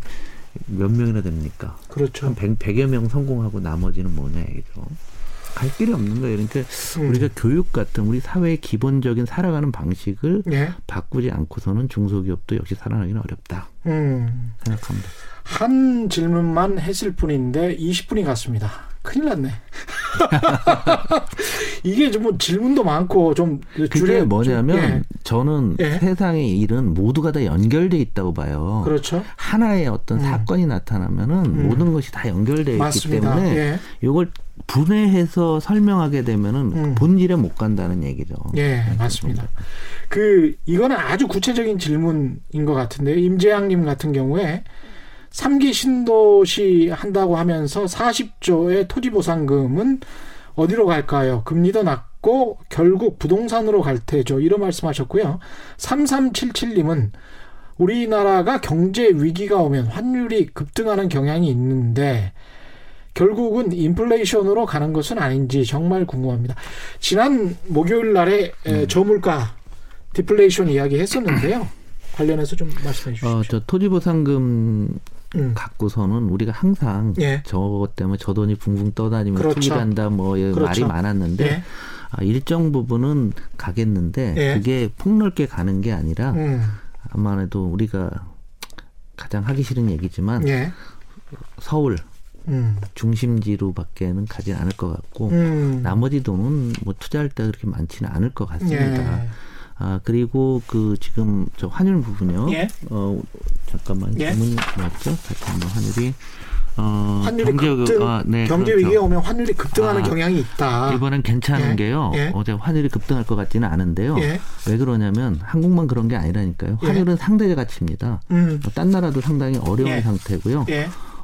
Speaker 4: 몇 명이나 됩니까?
Speaker 3: 그렇죠.
Speaker 4: 한 100, 100 여 명 성공하고 나머지는 뭐냐 이죠. 갈 길이 없는 거예요. 그러니까
Speaker 3: 음.
Speaker 4: 우리가 교육 같은 우리 사회의 기본적인 살아가는 방식을
Speaker 3: 예.
Speaker 4: 바꾸지 않고서는 중소기업도 역시 살아나기는 어렵다
Speaker 3: 음.
Speaker 4: 생각합니다.
Speaker 3: 한 질문만 했을 뿐인데 20분이 갔습니다. 큰일 났네. 이게 좀뭐 질문도 많고 좀
Speaker 4: 그게
Speaker 3: 줄여-
Speaker 4: 뭐냐면
Speaker 3: 좀- 예.
Speaker 4: 저는
Speaker 3: 예.
Speaker 4: 세상의 일은 모두가 다 연결돼 있다고 봐요.
Speaker 3: 그렇죠.
Speaker 4: 하나의 어떤
Speaker 3: 음.
Speaker 4: 사건이 나타나면은
Speaker 3: 음.
Speaker 4: 모든 것이 다 연결되어 있기
Speaker 3: 맞습니다.
Speaker 4: 때문에
Speaker 3: 예.
Speaker 4: 이걸 분해해서 설명하게 되면은
Speaker 3: 음.
Speaker 4: 본질에 못 간다는 얘기죠.
Speaker 3: 예, 맞습니다. 그 이거는 아주 구체적인 질문인 것 같은데요. 임재양님 같은 경우에 삼기 신도시 한다고 하면서 40조의 토지 보상금은 어디로 갈까요? 금리도 낮고 결국 부동산으로 갈 테죠. 이런 말씀하셨고요. 3377님은 우리나라가 경제 위기가 오면 환율이 급등하는 경향이 있는데 결국은 인플레이션으로 가는 것은 아닌지 정말 궁금합니다. 지난 목요일 날에 에, 저물가 디플레이션 이야기 했었는데요. 관련해서 좀 말씀해 주십시오.
Speaker 4: 어, 저 토지보상금
Speaker 3: 음.
Speaker 4: 갖고서는 우리가 항상
Speaker 3: 예.
Speaker 4: 저 때문에 저 돈이 붕붕 떠다니면
Speaker 3: 그렇죠.
Speaker 4: 투기한다 뭐 예,
Speaker 3: 그렇죠.
Speaker 4: 말이 많았는데
Speaker 3: 예.
Speaker 4: 아, 일정 부분은 가겠는데
Speaker 3: 예.
Speaker 4: 그게 폭넓게 가는 게 아니라
Speaker 3: 음.
Speaker 4: 아마도 우리가 가장 하기 싫은 얘기지만
Speaker 3: 예.
Speaker 4: 서울
Speaker 3: 음.
Speaker 4: 중심지로밖에는 가진 않을 것 같고
Speaker 3: 음.
Speaker 4: 나머지 돈은 뭐 투자할 때 그렇게 많지는 않을 것 같습니다.
Speaker 3: 예.
Speaker 4: 아 그리고 그 지금 저 환율 부분요.
Speaker 3: 예.
Speaker 4: 어 잠깐만
Speaker 3: 예.
Speaker 4: 질문이 뭐였죠? 다시 한번 환율이 어
Speaker 3: 환율이
Speaker 4: 경제-
Speaker 3: 급등,
Speaker 4: 아, 네,
Speaker 3: 경제
Speaker 4: 그렇죠.
Speaker 3: 위기가 오면 환율이 급등하는
Speaker 4: 아,
Speaker 3: 경향이 있다.
Speaker 4: 이번엔 괜찮은
Speaker 3: 예.
Speaker 4: 게요.
Speaker 3: 예.
Speaker 4: 어제 환율이 급등할 것 같지는 않은데요.
Speaker 3: 예.
Speaker 4: 왜 그러냐면 한국만 그런 게 아니라니까요.
Speaker 3: 예.
Speaker 4: 환율은 상대 가치입니다.
Speaker 3: 음.
Speaker 4: 어, 딴 나라도 상당히 어려운
Speaker 3: 예.
Speaker 4: 상태고요.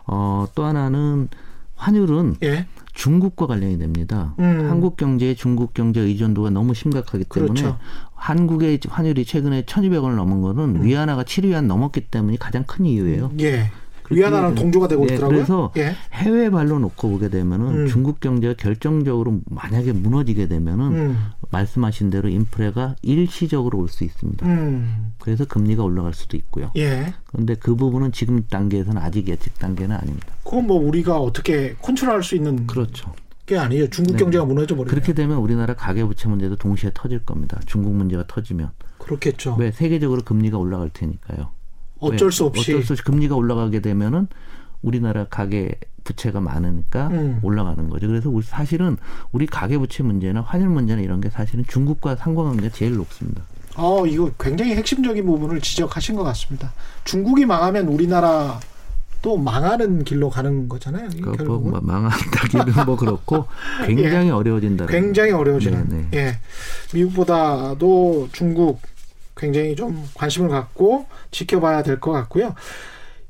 Speaker 3: 예.
Speaker 4: 어, 또 하나는 환율은
Speaker 3: 예.
Speaker 4: 중국과 관련이 됩니다.
Speaker 3: 음.
Speaker 4: 한국 경제의 중국 경제 의존도가 너무 심각하기 때문에
Speaker 3: 그렇죠.
Speaker 4: 한국의 환율이 최근에 1,200원을 넘은 거는
Speaker 3: 음.
Speaker 4: 위안화가 7위안 넘었기 때문이 가장 큰 이유예요.
Speaker 3: 예.
Speaker 4: 그렇게
Speaker 3: 위안화랑 동조가 되고
Speaker 4: 예,
Speaker 3: 있더라고요.
Speaker 4: 그래서
Speaker 3: 예.
Speaker 4: 해외 발로 놓고 보게 되면은
Speaker 3: 음.
Speaker 4: 중국 경제가 결정적으로 만약에 무너지게 되면은
Speaker 3: 음.
Speaker 4: 말씀하신 대로 인플레가 일시적으로 올 수 있습니다.
Speaker 3: 음.
Speaker 4: 그래서 금리가 올라갈 수도 있고요.
Speaker 3: 예.
Speaker 4: 그런데 그 부분은 지금 단계에서는 아직 예측 단계는 아닙니다.
Speaker 3: 그건 뭐 우리가 어떻게 컨트롤할 수 있는
Speaker 4: 그렇죠.
Speaker 3: 게 아니에요. 중국
Speaker 4: 네.
Speaker 3: 경제가 무너져 버리면
Speaker 4: 그렇게 되면 우리나라 가계 부채 문제도 동시에 터질 겁니다. 중국 문제가 터지면
Speaker 3: 그렇겠죠.
Speaker 4: 왜 세계적으로 금리가 올라갈 테니까요.
Speaker 3: 어쩔
Speaker 4: 왜?
Speaker 3: 수 없이
Speaker 4: 어쩔 수 없이 금리가 올라가게 되면은 우리나라 가계 부채가 많으니까
Speaker 3: 음.
Speaker 4: 올라가는 거죠. 그래서 우리 사실은 우리 가계 부채 문제나 환율 문제나 이런 게 사실은 중국과 상관관계가 제일 높습니다.
Speaker 3: 어, 이거 굉장히 핵심적인 부분을 지적하신 것 같습니다. 중국이 망하면 우리나라 또 망하는 길로 가는 거잖아요.
Speaker 4: 그러니까
Speaker 3: 결국은.
Speaker 4: 뭐 망한다기는 뭐 그렇고 굉장히 어려워진다.
Speaker 3: 굉장히 어려워지는.
Speaker 4: 네, 네.
Speaker 3: 예. 미국보다도 중국 굉장히 좀 관심을 갖고 지켜봐야 될 것 같고요.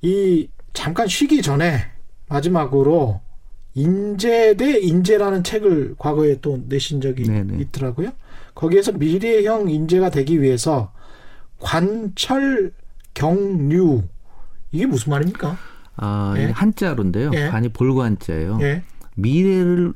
Speaker 3: 이 잠깐 쉬기 전에 마지막으로 인재 대 인재라는 책을 과거에 또 내신 적이
Speaker 4: 네, 네.
Speaker 3: 있더라고요. 거기에서 미래형 인재가 되기 위해서 관철 경류 이게 무슨 말입니까?
Speaker 4: 아,
Speaker 3: 예.
Speaker 4: 한자로인데요.
Speaker 3: 예.
Speaker 4: 관이 볼관자예요.
Speaker 3: 예.
Speaker 4: 미래를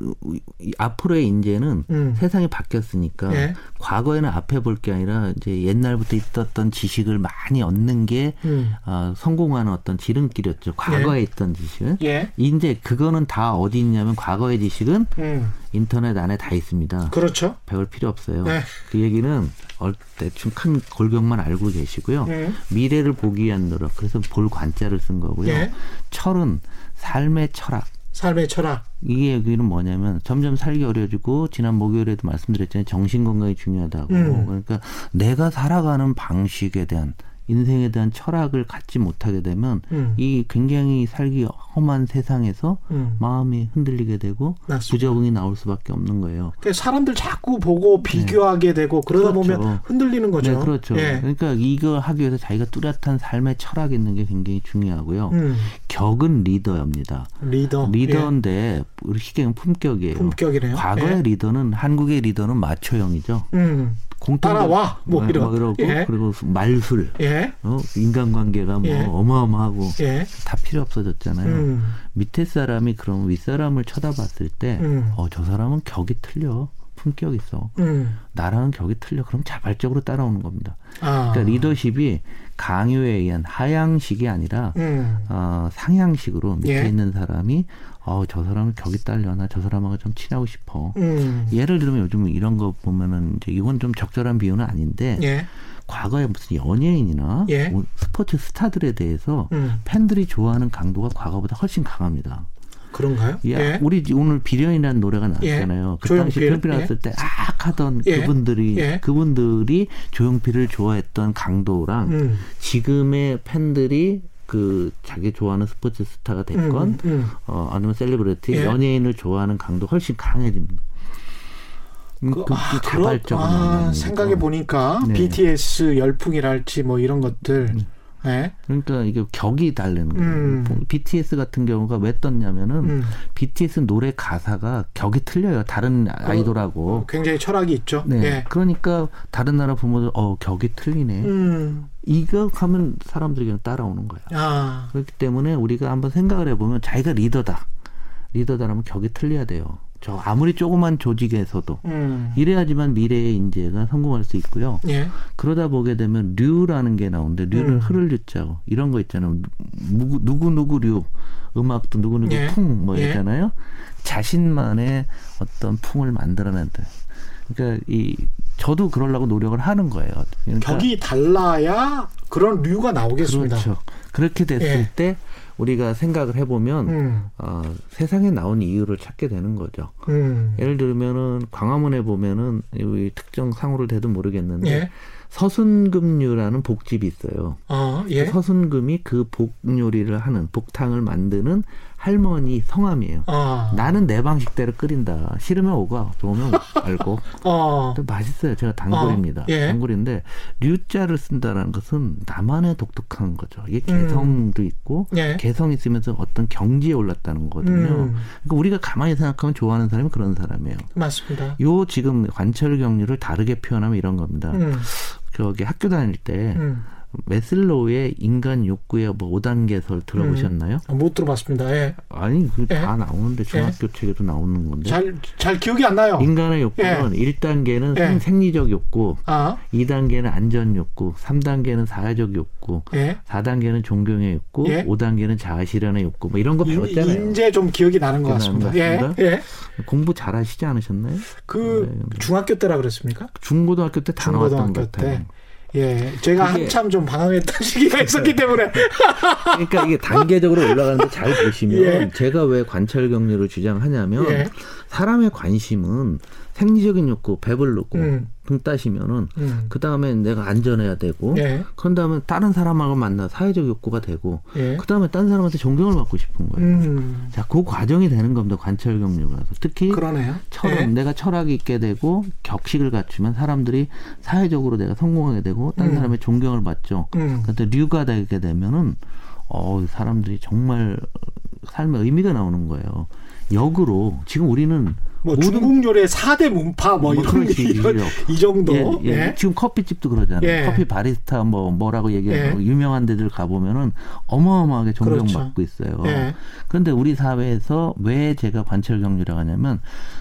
Speaker 4: 이 앞으로의 인재는
Speaker 3: 음.
Speaker 4: 세상이 바뀌었으니까
Speaker 3: 예.
Speaker 4: 과거에는 앞에 볼 게 아니라 이제 옛날부터 있었던 지식을 많이 얻는 게
Speaker 3: 음.
Speaker 4: 어, 성공하는 어떤 지름길이었죠. 과거에 있던 지식은.
Speaker 3: 예.
Speaker 4: 이제 그거는 다 어디 있냐면 과거의 지식은
Speaker 3: 음.
Speaker 4: 인터넷 안에 다 있습니다.
Speaker 3: 그렇죠.
Speaker 4: 배울 필요 없어요.
Speaker 3: 네.
Speaker 4: 그 얘기는 얼- 대충 큰 골격만 알고 계시고요.
Speaker 3: 음.
Speaker 4: 미래를 보기 위한 노력. 그래서 볼 관자를 쓴 거고요.
Speaker 3: 예.
Speaker 4: 철은 삶의 철학.
Speaker 3: 삶의 철학.
Speaker 4: 이게 여기는 뭐냐면 점점 살기 어려지고 지난 목요일에도 말씀드렸잖아요. 정신 건강이 중요하다고.
Speaker 3: 음.
Speaker 4: 그러니까 내가 살아가는 방식에 대한 인생에 대한 철학을 갖지 못하게 되면
Speaker 3: 음.
Speaker 4: 이 굉장히 살기 험한 세상에서
Speaker 3: 음.
Speaker 4: 마음이 흔들리게 되고
Speaker 3: 맞습니다.
Speaker 4: 부적응이 나올 수밖에 없는 거예요.
Speaker 3: 그러니까 사람들 자꾸 보고 비교하게 되고 그러다
Speaker 4: 그렇죠.
Speaker 3: 보면 흔들리는 거죠.
Speaker 4: 네, 그렇죠.
Speaker 3: 예.
Speaker 4: 그러니까 이걸 하기 위해서 자기가 뚜렷한 삶의 철학이 있는 게 굉장히 중요하고요.
Speaker 3: 음,
Speaker 4: 격은 리더입니다.
Speaker 3: 리더.
Speaker 4: 리더인데 우리 시계는 품격이에요.
Speaker 3: 예, 품격이네요.
Speaker 4: 과거의
Speaker 3: 예.
Speaker 4: 리더는 한국의 리더는 마초형이죠.
Speaker 3: 음,
Speaker 4: 공통
Speaker 3: 따라와 뭐 이런.
Speaker 4: 그러고
Speaker 3: 예.
Speaker 4: 그리고 말술,
Speaker 3: 예.
Speaker 4: 어? 인간관계가 뭐
Speaker 3: 예.
Speaker 4: 어마어마하고
Speaker 3: 예.
Speaker 4: 다 필요 없어졌잖아요.
Speaker 3: 음,
Speaker 4: 밑에 사람이 그럼 윗 사람을 쳐다봤을 때,
Speaker 3: 음.
Speaker 4: 어, 저 사람은 격이 틀려. 품격 있어.
Speaker 3: 음.
Speaker 4: 나랑은 격이 틀려. 그럼 자발적으로 따라오는 겁니다.
Speaker 3: 아.
Speaker 4: 그러니까 리더십이 강요에 의한 하향식이 아니라
Speaker 3: 음.
Speaker 4: 어, 상향식으로 밑에
Speaker 3: 예.
Speaker 4: 있는 사람이 어, 저 사람은 격이 딸려나 저 사람하고 좀 친하고 싶어.
Speaker 3: 음.
Speaker 4: 예를 들면 요즘 이런 거 보면은 이제 이건 좀 적절한 비유는 아닌데
Speaker 3: 예.
Speaker 4: 과거에 무슨 연예인이나
Speaker 3: 예.
Speaker 4: 뭐 스포츠 스타들에 대해서
Speaker 3: 음.
Speaker 4: 팬들이 좋아하는 강도가 과거보다 훨씬 강합니다.
Speaker 3: 그런가요?
Speaker 4: 야,
Speaker 3: 예.
Speaker 4: 우리 오늘 비련이라는 노래가 나왔잖아요. 그 당시
Speaker 3: 조용필,
Speaker 4: 조용필 나왔을 때 악 하던
Speaker 3: 예.
Speaker 4: 그분들이
Speaker 3: 예.
Speaker 4: 그분들이 조용필을 좋아했던 강도랑
Speaker 3: 음.
Speaker 4: 지금의 팬들이 그 자기 좋아하는 스포츠 스타가 됐건
Speaker 3: 음, 음.
Speaker 4: 어 아니면 셀리브리티
Speaker 3: 예.
Speaker 4: 연예인을 좋아하는 강도 훨씬 강해집니다. 음,
Speaker 3: 그,
Speaker 4: 그,
Speaker 3: 아,
Speaker 4: 그 자발적으로
Speaker 3: 아, 생각해. 보니까
Speaker 4: 네.
Speaker 3: BTS 열풍이랄지 뭐 이런 것들. 예.
Speaker 4: 그러니까 이게 격이 다르는 거예요.
Speaker 3: 음.
Speaker 4: BTS 같은 경우가 왜 떴냐면은
Speaker 3: 음.
Speaker 4: BTS 노래 가사가 격이 틀려요. 다른 아이돌하고.
Speaker 3: 굉장히 철학이 있죠.
Speaker 4: 네.
Speaker 3: 예.
Speaker 4: 그러니까 다른 나라 부모들 어 격이 틀리네.
Speaker 3: 음.
Speaker 4: 이거 하면 사람들이 그냥 따라오는 거예요.
Speaker 3: 아.
Speaker 4: 그렇기 때문에 우리가 한번 생각을 해보면 자기가 리더다. 리더다라면 격이 틀려야 돼요. 저 아무리 조그만 조직에서도
Speaker 3: 음.
Speaker 4: 이래야지만 미래의 인재가 성공할 수 있고요.
Speaker 3: 예.
Speaker 4: 그러다 보게 되면 류라는 게 나오는데 류는
Speaker 3: 음.
Speaker 4: 흐를 류자고 이런 거 있잖아요. 누구 누구 누구 류 음악도 누구 누구
Speaker 3: 예.
Speaker 4: 풍뭐
Speaker 3: 예.
Speaker 4: 있잖아요. 자신만의 어떤 풍을 만들어낸다. 그러니까 이 저도 그러려고 노력을 하는 거예요. 그러니까
Speaker 3: 격이 달라야 그런 류가 나오겠습니다.
Speaker 4: 그렇죠. 그렇게 됐을
Speaker 3: 예.
Speaker 4: 때 우리가 생각을 해보면
Speaker 3: 음.
Speaker 4: 어, 세상에 나온 이유를 찾게 되는 거죠.
Speaker 3: 음.
Speaker 4: 예를 들면은 광화문에 보면은 이 특정 상호를 대도 모르겠는데
Speaker 3: 예.
Speaker 4: 서순금류라는 복집이 있어요.
Speaker 3: 아, 예.
Speaker 4: 서순금이 그 복 요리를 하는 복탕을 만드는 할머니 성함이에요.
Speaker 3: 아.
Speaker 4: 나는 내 방식대로 끓인다. 싫으면 오고 좋으면 말고.
Speaker 3: 어.
Speaker 4: 또 맛있어요. 제가 단골입니다.
Speaker 3: 어, 예.
Speaker 4: 단골인데 류자를 쓴다라는 것은 나만의 독특한 거죠. 이게
Speaker 3: 음.
Speaker 4: 개성도 있고
Speaker 3: 예.
Speaker 4: 개성 있으면서 어떤 경지에 올랐다는 거거든요.
Speaker 3: 음.
Speaker 4: 그러니까 우리가 가만히 생각하면 좋아하는 사람이 그런 사람이에요.
Speaker 3: 맞습니다.
Speaker 4: 요 지금 관철 경류를 다르게 표현하면 이런 겁니다.
Speaker 3: 음.
Speaker 4: 저기 학교 다닐 때
Speaker 3: 음.
Speaker 4: 메슬로우의 인간 욕구의 뭐 5단계설 들어보셨나요?
Speaker 3: 아, 못 들어봤습니다. 예.
Speaker 4: 아니 그
Speaker 3: 예.
Speaker 4: 다 나오는데 중학교 책에도 나오는 건데.
Speaker 3: 잘, 잘 기억이 안 나요.
Speaker 4: 인간의 욕구는 1단계는
Speaker 3: 예.
Speaker 4: 생리적 욕구,
Speaker 3: 아,
Speaker 4: 2단계는 안전 욕구, 3단계는 사회적 욕구,
Speaker 3: 예.
Speaker 4: 4단계는 존경의 욕구,
Speaker 3: 예.
Speaker 4: 5단계는 자아 실현의 욕구, 뭐 이런 거
Speaker 3: 인-
Speaker 4: 배웠잖아요.
Speaker 3: 인제 좀 기억이 나는 것 같습니다.
Speaker 4: 것
Speaker 3: 예.
Speaker 4: 같습니다.
Speaker 3: 예.
Speaker 4: 공부 잘 하시지 않으셨나요?
Speaker 3: 그
Speaker 4: 네.
Speaker 3: 중학교 때라 그랬습니까?
Speaker 4: 중고등학교 때 다 나왔던 것 같아요.
Speaker 3: 때. 예. 제가 한참 좀 방황했던 시기가 있었기 때문에.
Speaker 4: 그러니까 이게 단계적으로 올라가는데 잘 보시면
Speaker 3: 예.
Speaker 4: 제가 왜 관찰 격리를 주장하냐면
Speaker 3: 예.
Speaker 4: 사람의 관심은 생리적인 욕구, 배부르고
Speaker 3: 음.
Speaker 4: 등 따시면은
Speaker 3: 음.
Speaker 4: 그 다음에 내가 안전해야 되고
Speaker 3: 예.
Speaker 4: 그런 다음에 다른 사람하고 만나 사회적 욕구가 되고
Speaker 3: 예.
Speaker 4: 그 다음에 다른 사람한테 존경을 받고 싶은 거예요.
Speaker 3: 음.
Speaker 4: 자, 그 과정이 되는 겁니다. 관찰 경류라서 특히
Speaker 3: 그러네요.
Speaker 4: 철학,
Speaker 3: 예.
Speaker 4: 내가 철학이 있게 되고 격식을 갖추면 사람들이 사회적으로 내가 성공하게 되고 다른
Speaker 3: 음.
Speaker 4: 사람의 존경을 받죠.
Speaker 3: 음.
Speaker 4: 그런데 류가 되게 되면은 어 사람들이 정말 삶의 의미가 나오는 거예요. 역으로 지금 우리는
Speaker 3: 뭐
Speaker 4: 모든
Speaker 3: 중국 요리의 4대 문파 뭐
Speaker 4: 뭐
Speaker 3: 이런
Speaker 4: 이런.
Speaker 3: 이 정도.
Speaker 4: 예, 예.
Speaker 3: 예.
Speaker 4: 지금 커피집도 그러잖아요.
Speaker 3: 예.
Speaker 4: 커피 바리스타 뭐 뭐라고 얘기하고
Speaker 3: 예.
Speaker 4: 유명한 데들 가 보면은 어마어마하게 존경받고
Speaker 3: 그렇죠.
Speaker 4: 있어요.
Speaker 3: 예.
Speaker 4: 그런데 우리 사회에서 왜 제가 관찰 경류라고 하냐면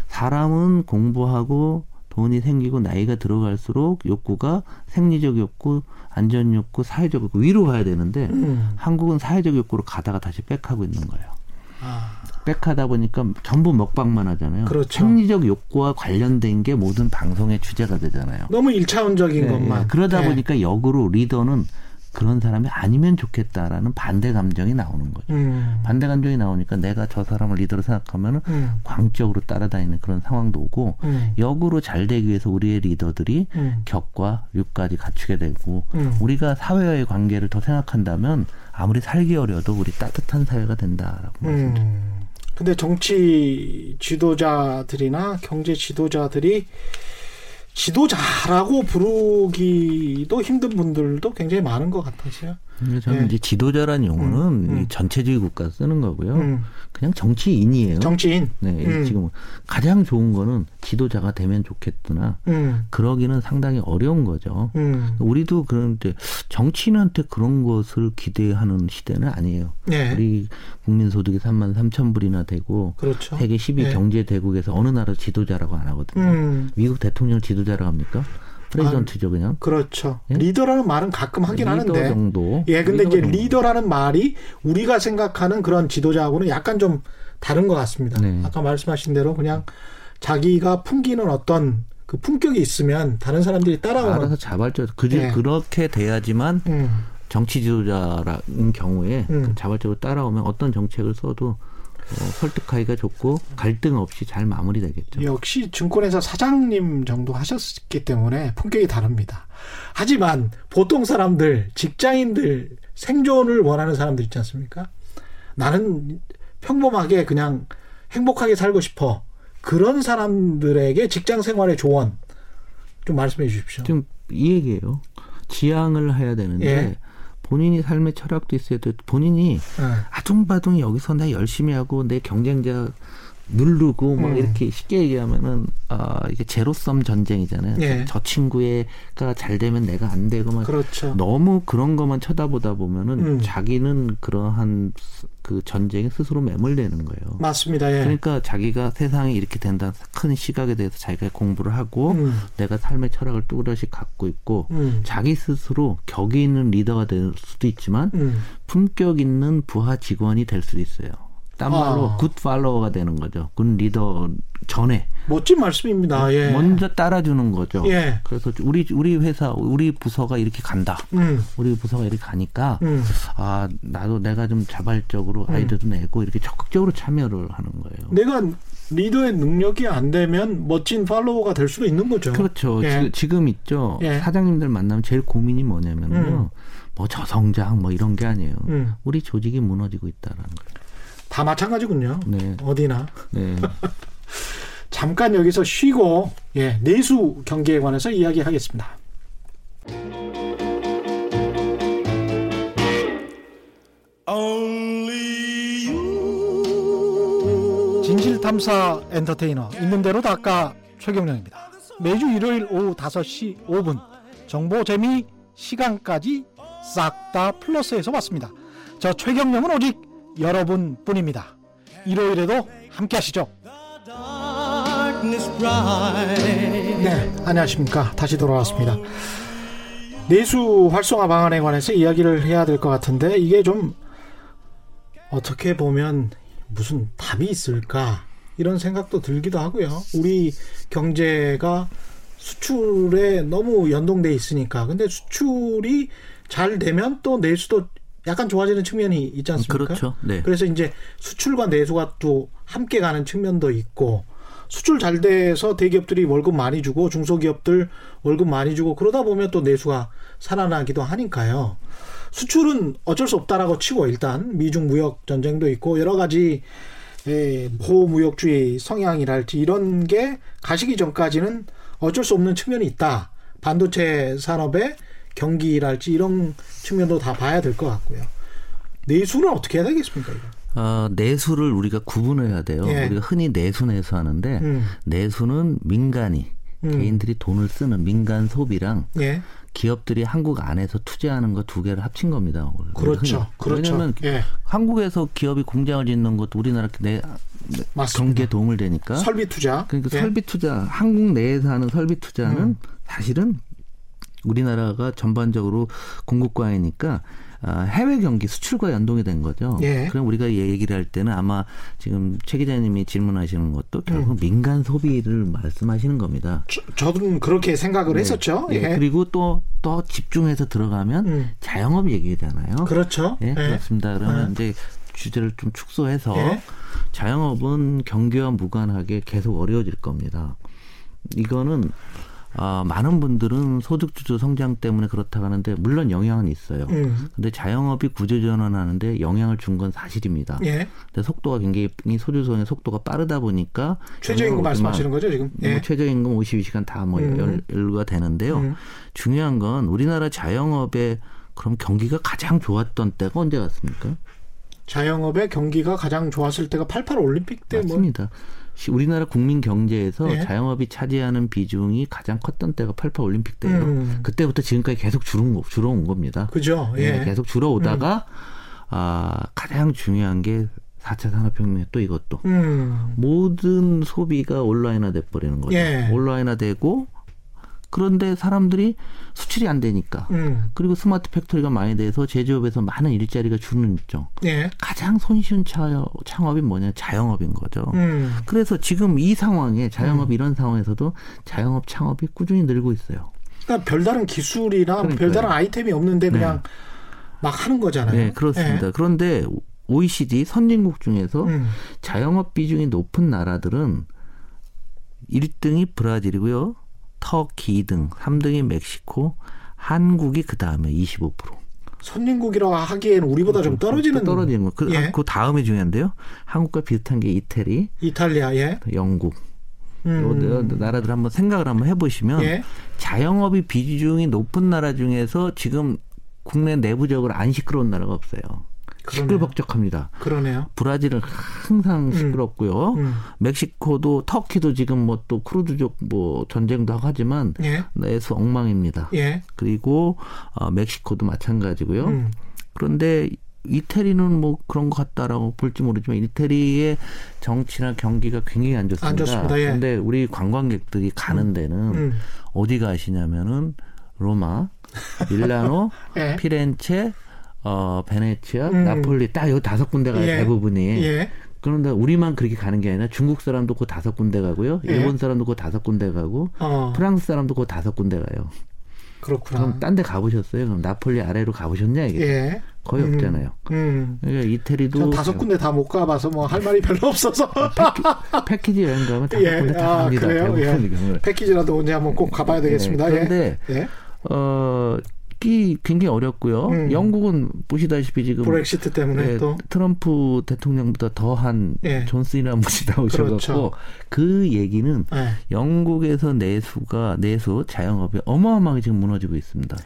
Speaker 4: 사람은 공부하고 돈이 생기고 나이가 들어갈수록 욕구가 생리적 욕구, 안전 욕구, 사회적 욕구 위로 가야 되는데
Speaker 3: 음.
Speaker 4: 한국은 사회적 욕구로 가다가 다시 백하고 있는 거예요.
Speaker 3: 아.
Speaker 4: 백하다 보니까 전부 먹방만 하잖아요.
Speaker 3: 그렇죠.
Speaker 4: 생리적 욕구와 관련된 게 모든 방송의 주제가 되잖아요.
Speaker 3: 너무 일차원적인
Speaker 4: 예,
Speaker 3: 것만.
Speaker 4: 예. 그러다
Speaker 3: 예.
Speaker 4: 보니까 역으로 리더는 그런 사람이 아니면 좋겠다라는 반대 감정이 나오는 거죠.
Speaker 3: 음.
Speaker 4: 반대 감정이 나오니까 내가 저 사람을 리더로 생각하면은
Speaker 3: 음.
Speaker 4: 광적으로 따라다니는 그런 상황도 오고
Speaker 3: 음.
Speaker 4: 역으로 잘 되기 위해서 우리의 리더들이
Speaker 3: 음.
Speaker 4: 격과 류까지 갖추게 되고
Speaker 3: 음.
Speaker 4: 우리가 사회와의 관계를 더 생각한다면 아무리 살기 어려도 우리 따뜻한 사회가 된다라고 말씀드립니다.
Speaker 3: 음. 근데 정치 지도자들이나 경제 지도자들이 지도자라고 부르기도 힘든 분들도 굉장히 많은 것 같아서요.
Speaker 4: 저는
Speaker 3: 예.
Speaker 4: 이제 지도자라는 용어는
Speaker 3: 음, 음.
Speaker 4: 이 전체주의 국가 쓰는 거고요.
Speaker 3: 음.
Speaker 4: 그냥 정치인이에요.
Speaker 3: 정치인.
Speaker 4: 네,
Speaker 3: 음.
Speaker 4: 지금 가장 좋은 거는 지도자가 되면 좋겠으나
Speaker 3: 음.
Speaker 4: 그러기는 상당히 어려운 거죠.
Speaker 3: 음.
Speaker 4: 우리도 그런데 정치인한테 그런 것을 기대하는 시대는 아니에요.
Speaker 3: 네.
Speaker 4: 우리 국민 소득이 3만 3천 불이나 되고
Speaker 3: 그렇죠.
Speaker 4: 세계 10위
Speaker 3: 네.
Speaker 4: 경제 대국에서 어느 나라 지도자라고 안 하거든요.
Speaker 3: 음.
Speaker 4: 미국 대통령 지도자라고 합니까? president죠 그냥.
Speaker 3: 그렇죠.
Speaker 4: 예?
Speaker 3: 리더라는 말은 가끔 하긴
Speaker 4: 리더
Speaker 3: 하는데.
Speaker 4: 정도.
Speaker 3: 예, 근데
Speaker 4: 리더
Speaker 3: 이제
Speaker 4: 정도.
Speaker 3: 리더라는 말이 우리가 생각하는 그런 지도자하고는 약간 좀 다른 것 같습니다.
Speaker 4: 네.
Speaker 3: 아까 말씀하신 대로 그냥 자기가 풍기는 어떤 그 품격이 있으면 다른 사람들이 따라오는.
Speaker 4: 알아서 자발적으로 그,
Speaker 3: 예.
Speaker 4: 그렇게 돼야지만
Speaker 3: 음.
Speaker 4: 정치 지도자라는 경우에
Speaker 3: 음.
Speaker 4: 그 자발적으로 따라오면 어떤 정책을 써도 어, 설득하기가 좋고 갈등 없이 잘 마무리되겠죠.
Speaker 3: 역시 증권회사 사장님 정도 하셨기 때문에 품격이 다릅니다. 하지만 보통 사람들, 직장인들 생존을 원하는 사람들 있지 않습니까? 나는 평범하게 그냥 행복하게 살고 싶어. 그런 사람들에게 직장 생활의 조언 좀 말씀해 주십시오.
Speaker 4: 지금 이 얘기예요. 지향을 해야 되는데
Speaker 3: 예.
Speaker 4: 본인이 삶의 철학도 있어야 돼. 본인이
Speaker 3: 예.
Speaker 4: 아둥바둥 여기서 내 열심히 하고 내 경쟁자 누르고 막
Speaker 3: 음.
Speaker 4: 이렇게 쉽게 얘기하면은 아 이게 제로섬 전쟁이잖아요.
Speaker 3: 예.
Speaker 4: 저 친구가 잘 되면 내가 안 되고 막
Speaker 3: 그렇죠.
Speaker 4: 너무 그런 것만 쳐다보다 보면은
Speaker 3: 음.
Speaker 4: 자기는 그러한 스- 그 전쟁에 스스로 매몰되는 거예요.
Speaker 3: 맞습니다. 예.
Speaker 4: 그러니까 자기가 세상이 이렇게 된다 큰 시각에 대해서 자기가 공부를 하고
Speaker 3: 음,
Speaker 4: 내가 삶의 철학을 뚜렷이 갖고 있고
Speaker 3: 음,
Speaker 4: 자기 스스로 격이 있는 리더가 될 수도 있지만
Speaker 3: 음.
Speaker 4: 품격 있는 부하 직원이 될 수도 있어요. 딴 말로
Speaker 3: 아.
Speaker 4: good follower가 되는 거죠. good leader 전에
Speaker 3: 멋진 말씀입니다. 예.
Speaker 4: 먼저 따라주는 거죠.
Speaker 3: 예.
Speaker 4: 그래서 우리 우리 회사 우리 부서가 이렇게 간다.
Speaker 3: 음,
Speaker 4: 우리 부서가 이렇게 가니까
Speaker 3: 음.
Speaker 4: 아 나도 내가 좀 자발적으로 아이디어도 내고 이렇게 적극적으로 참여를 하는 거예요.
Speaker 3: 내가 리더의 능력이 안 되면 멋진 follower가 될 수도 있는 거죠.
Speaker 4: 그렇죠.
Speaker 3: 예.
Speaker 4: 지, 금 있죠.
Speaker 3: 예.
Speaker 4: 사장님들 만나면 제일 고민이 뭐냐면요. 뭐 저성장 뭐 이런 게 아니에요.
Speaker 3: 음.
Speaker 4: 우리 조직이 무너지고 있다라는 거예요.
Speaker 3: 다 마찬가지군요.
Speaker 4: 네.
Speaker 3: 어디나.
Speaker 4: 네.
Speaker 3: 잠깐 여기서 쉬고 예, 내수 경기에 관해서 이야기하겠습니다. 진실탐사 엔터테이너 있는 대로 닦아 최경령입니다. 매주 일요일 오후 5시 5분 정보 재미 시간까지 싹 다 플러스해서 왔습니다. 저 최경령은 오직 여러분뿐입니다. 일요일에도 함께 하시죠. 네, 안녕하십니까. 다시 돌아왔습니다. 내수 활성화 방안에 관해서 이야기를 해야 될 것 같은데 이게 좀 어떻게 보면 무슨 답이 있을까 이런 생각도 들기도 하고요. 우리 경제가 수출에 너무 연동돼 있으니까 근데 수출이 잘 되면 또 내수도 약간 좋아지는 측면이 있지 않습니까?
Speaker 4: 그렇죠. 네.
Speaker 3: 그래서 이제 수출과 내수가 또 함께 가는 측면도 있고 수출 잘 돼서 대기업들이 월급 많이 주고 중소기업들 월급 많이 주고 그러다 보면 또 내수가 살아나기도 하니까요. 수출은 어쩔 수 없다라고 치고 일단 미중 무역 전쟁도 있고 여러 가지 예, 보호무역주의 성향이랄지 이런 게 가시기 전까지는 어쩔 수 없는 측면이 있다. 반도체 산업의 경기랄지 이런 측면도 다 봐야 될 것 같고요. 내수는 어떻게 해야 되겠습니까? 이거?
Speaker 4: 어, 내수를 우리가 구분해야 돼요.
Speaker 3: 예.
Speaker 4: 우리가 흔히 내수 내수 하는데
Speaker 3: 음.
Speaker 4: 내수는 민간이
Speaker 3: 음.
Speaker 4: 개인들이 돈을 쓰는 민간 소비랑
Speaker 3: 예.
Speaker 4: 기업들이 한국 안에서 투자하는 거 두 개를 합친 겁니다.
Speaker 3: 그렇죠.
Speaker 4: 흔히.
Speaker 3: 그렇죠.
Speaker 4: 왜냐하면
Speaker 3: 예.
Speaker 4: 한국에서 기업이 공장을 짓는 것도 우리나라 내. 경기에 도움을 되니까.
Speaker 3: 설비 투자.
Speaker 4: 그러니까
Speaker 3: 예.
Speaker 4: 설비 투자, 한국 내에서 하는 설비 투자는
Speaker 3: 음.
Speaker 4: 사실은 우리나라가 전반적으로 공급과이니까 아, 해외 경기 수출과 연동이 된 거죠.
Speaker 3: 예.
Speaker 4: 그럼 우리가 얘기를 할 때는 아마 지금 최 기자님이 질문하시는 것도 결국 은 민간 소비를 말씀하시는 겁니다.
Speaker 3: 저, 저도 그렇게 생각을 했었죠.
Speaker 4: 예.
Speaker 3: 예.
Speaker 4: 그리고 또 더 집중해서 들어가면
Speaker 3: 음.
Speaker 4: 자영업 얘기잖아요.
Speaker 3: 그렇죠.
Speaker 4: 예,
Speaker 3: 예.
Speaker 4: 그렇습니다. 그러면
Speaker 3: 예.
Speaker 4: 이제 주제를 좀 축소해서
Speaker 3: 예.
Speaker 4: 자영업은 경기와 무관하게 계속 어려워질 겁니다. 이거는 아, 많은 분들은 소득주도 성장 때문에 그렇다고 하는데 물론 영향은 있어요.
Speaker 3: 음.
Speaker 4: 근데 자영업이 구조전환하는데 영향을 준 건 사실입니다.
Speaker 3: 예.
Speaker 4: 근데 속도가 굉장히 소주선의 속도가 빠르다 보니까
Speaker 3: 최저임금 말씀하시는 거죠, 지금?
Speaker 4: 뭐
Speaker 3: 예.
Speaker 4: 최저임금 52시간 다뭐
Speaker 3: 음.
Speaker 4: 연루가 되는데요.
Speaker 3: 음.
Speaker 4: 중요한 건 우리나라 자영업의 그럼 경기가 가장 좋았던 때가 언제 같습니까?
Speaker 3: 자영업의 경기가 가장 좋았을 때가 88 올림픽 때 뭐.
Speaker 4: 맞습니다. 시- 우리나라 국민 경제에서
Speaker 3: 예.
Speaker 4: 자영업이 차지하는 비중이 가장 컸던 때가 88 올림픽 때예요.
Speaker 3: 음.
Speaker 4: 그때부터 지금까지 계속 줄은 거- 줄어온 겁니다.
Speaker 3: 그죠? 예.
Speaker 4: 예, 계속 줄어오다가 아, 가장 중요한 게 4차 산업혁명 또 이것도
Speaker 3: 음.
Speaker 4: 모든 소비가 온라인화 돼 버리는 거죠.
Speaker 3: 예.
Speaker 4: 온라인화 되고 그런데 사람들이 수출이 안 되니까
Speaker 3: 음.
Speaker 4: 그리고 smart factory가 많이 돼서 제조업에서 많은 일자리가 줄는 있죠.
Speaker 3: 예.
Speaker 4: 가장 손쉬운 차, 창업이 뭐냐 자영업인 거죠.
Speaker 3: 음.
Speaker 4: 그래서 지금 이 상황에 자영업 이런 상황에서도 자영업 창업이 꾸준히 늘고 있어요.
Speaker 3: 그러니까 별다른 기술이나
Speaker 4: 그러니까요.
Speaker 3: 별다른 아이템이 없는데 그냥 막 하는 거잖아요.
Speaker 4: 네, 그렇습니다.
Speaker 3: 예.
Speaker 4: 그런데 OECD 선진국 중에서
Speaker 3: 음.
Speaker 4: 자영업 비중이 높은 나라들은 1등이 브라질이고요. 터키 2등, 3등이 멕시코, 한국이 그 다음에 25%.
Speaker 3: 선진국이라고 하기에는 우리보다 좀 떨어지는
Speaker 4: 떨어지는 거. 그,
Speaker 3: 예.
Speaker 4: 그 다음에 중요한데요. 한국과 비슷한 게 이태리,
Speaker 3: 이탈리아 예.
Speaker 4: 영국.
Speaker 3: 음.
Speaker 4: 요 나라들 한번 생각을 한번 해보시면
Speaker 3: 예.
Speaker 4: 자영업이 비중이 높은 나라 중에서 지금 국내 내부적으로 안 시끄러운 나라가 없어요.
Speaker 3: 그러네요.
Speaker 4: 시끌벅적합니다.
Speaker 3: 그러네요.
Speaker 4: 브라질은 항상 시끄럽고요.
Speaker 3: 음.
Speaker 4: 멕시코도 터키도 지금 뭐 또 크루드족 뭐 전쟁도 하고 하지만
Speaker 3: 예.
Speaker 4: 내수 엉망입니다.
Speaker 3: 예.
Speaker 4: 그리고 어, 멕시코도 마찬가지고요.
Speaker 3: 음.
Speaker 4: 그런데 이태리는 뭐 그런 것 같다라고 볼지 모르지만 이태리의 정치나 경기가 굉장히 안 좋습니다.
Speaker 3: 안 좋습니다. 예.
Speaker 4: 그런데 우리 관광객들이 가는 데는
Speaker 3: 음.
Speaker 4: 어디 가시냐면은 로마, 밀라노,
Speaker 3: 예.
Speaker 4: 피렌체, 어 베네치아,
Speaker 3: 음.
Speaker 4: 나폴리 딱요 다섯 군데가
Speaker 3: 예.
Speaker 4: 대부분이.
Speaker 3: 예.
Speaker 4: 그런데 우리만 그렇게 가는 게 아니라 중국 사람도 그 다섯 군데 가고요.
Speaker 3: 예.
Speaker 4: 일본 사람도 그 다섯 군데 가고
Speaker 3: 어.
Speaker 4: 프랑스 사람도 그 다섯 군데 가요.
Speaker 3: 그렇구나.
Speaker 4: 그럼 딴 데 가보셨어요? 그럼 나폴리 아래로 가보셨냐 이게
Speaker 3: 예.
Speaker 4: 거의
Speaker 3: 음.
Speaker 4: 없잖아요.
Speaker 3: 음.
Speaker 4: 그러니까 이태리도
Speaker 3: 전 다섯 군데 다 못 가봐서 뭐 할 말이 별로 없어서
Speaker 4: 패키 지 여행 가면 다섯
Speaker 3: 예.
Speaker 4: 군데 다
Speaker 3: 아,
Speaker 4: 갑니다.
Speaker 3: 그래요? 예. 패키지라도 언제 한번 꼭 가봐야 되겠습니다.
Speaker 4: 네, 그런데
Speaker 3: 예. 예.
Speaker 4: 어, 이 굉장히 어렵고요.
Speaker 3: 음.
Speaker 4: 영국은 보시다시피 지금
Speaker 3: 브렉시트 때문에
Speaker 4: 네,
Speaker 3: 또
Speaker 4: 트럼프 대통령보다 더한
Speaker 3: 예.
Speaker 4: 존슨이라는 분이 나오셔갖고
Speaker 3: 그렇죠.
Speaker 4: 그 얘기는
Speaker 3: 예.
Speaker 4: 영국에서 내수가 내수 자영업이 어마어마하게 지금 무너지고 있습니다.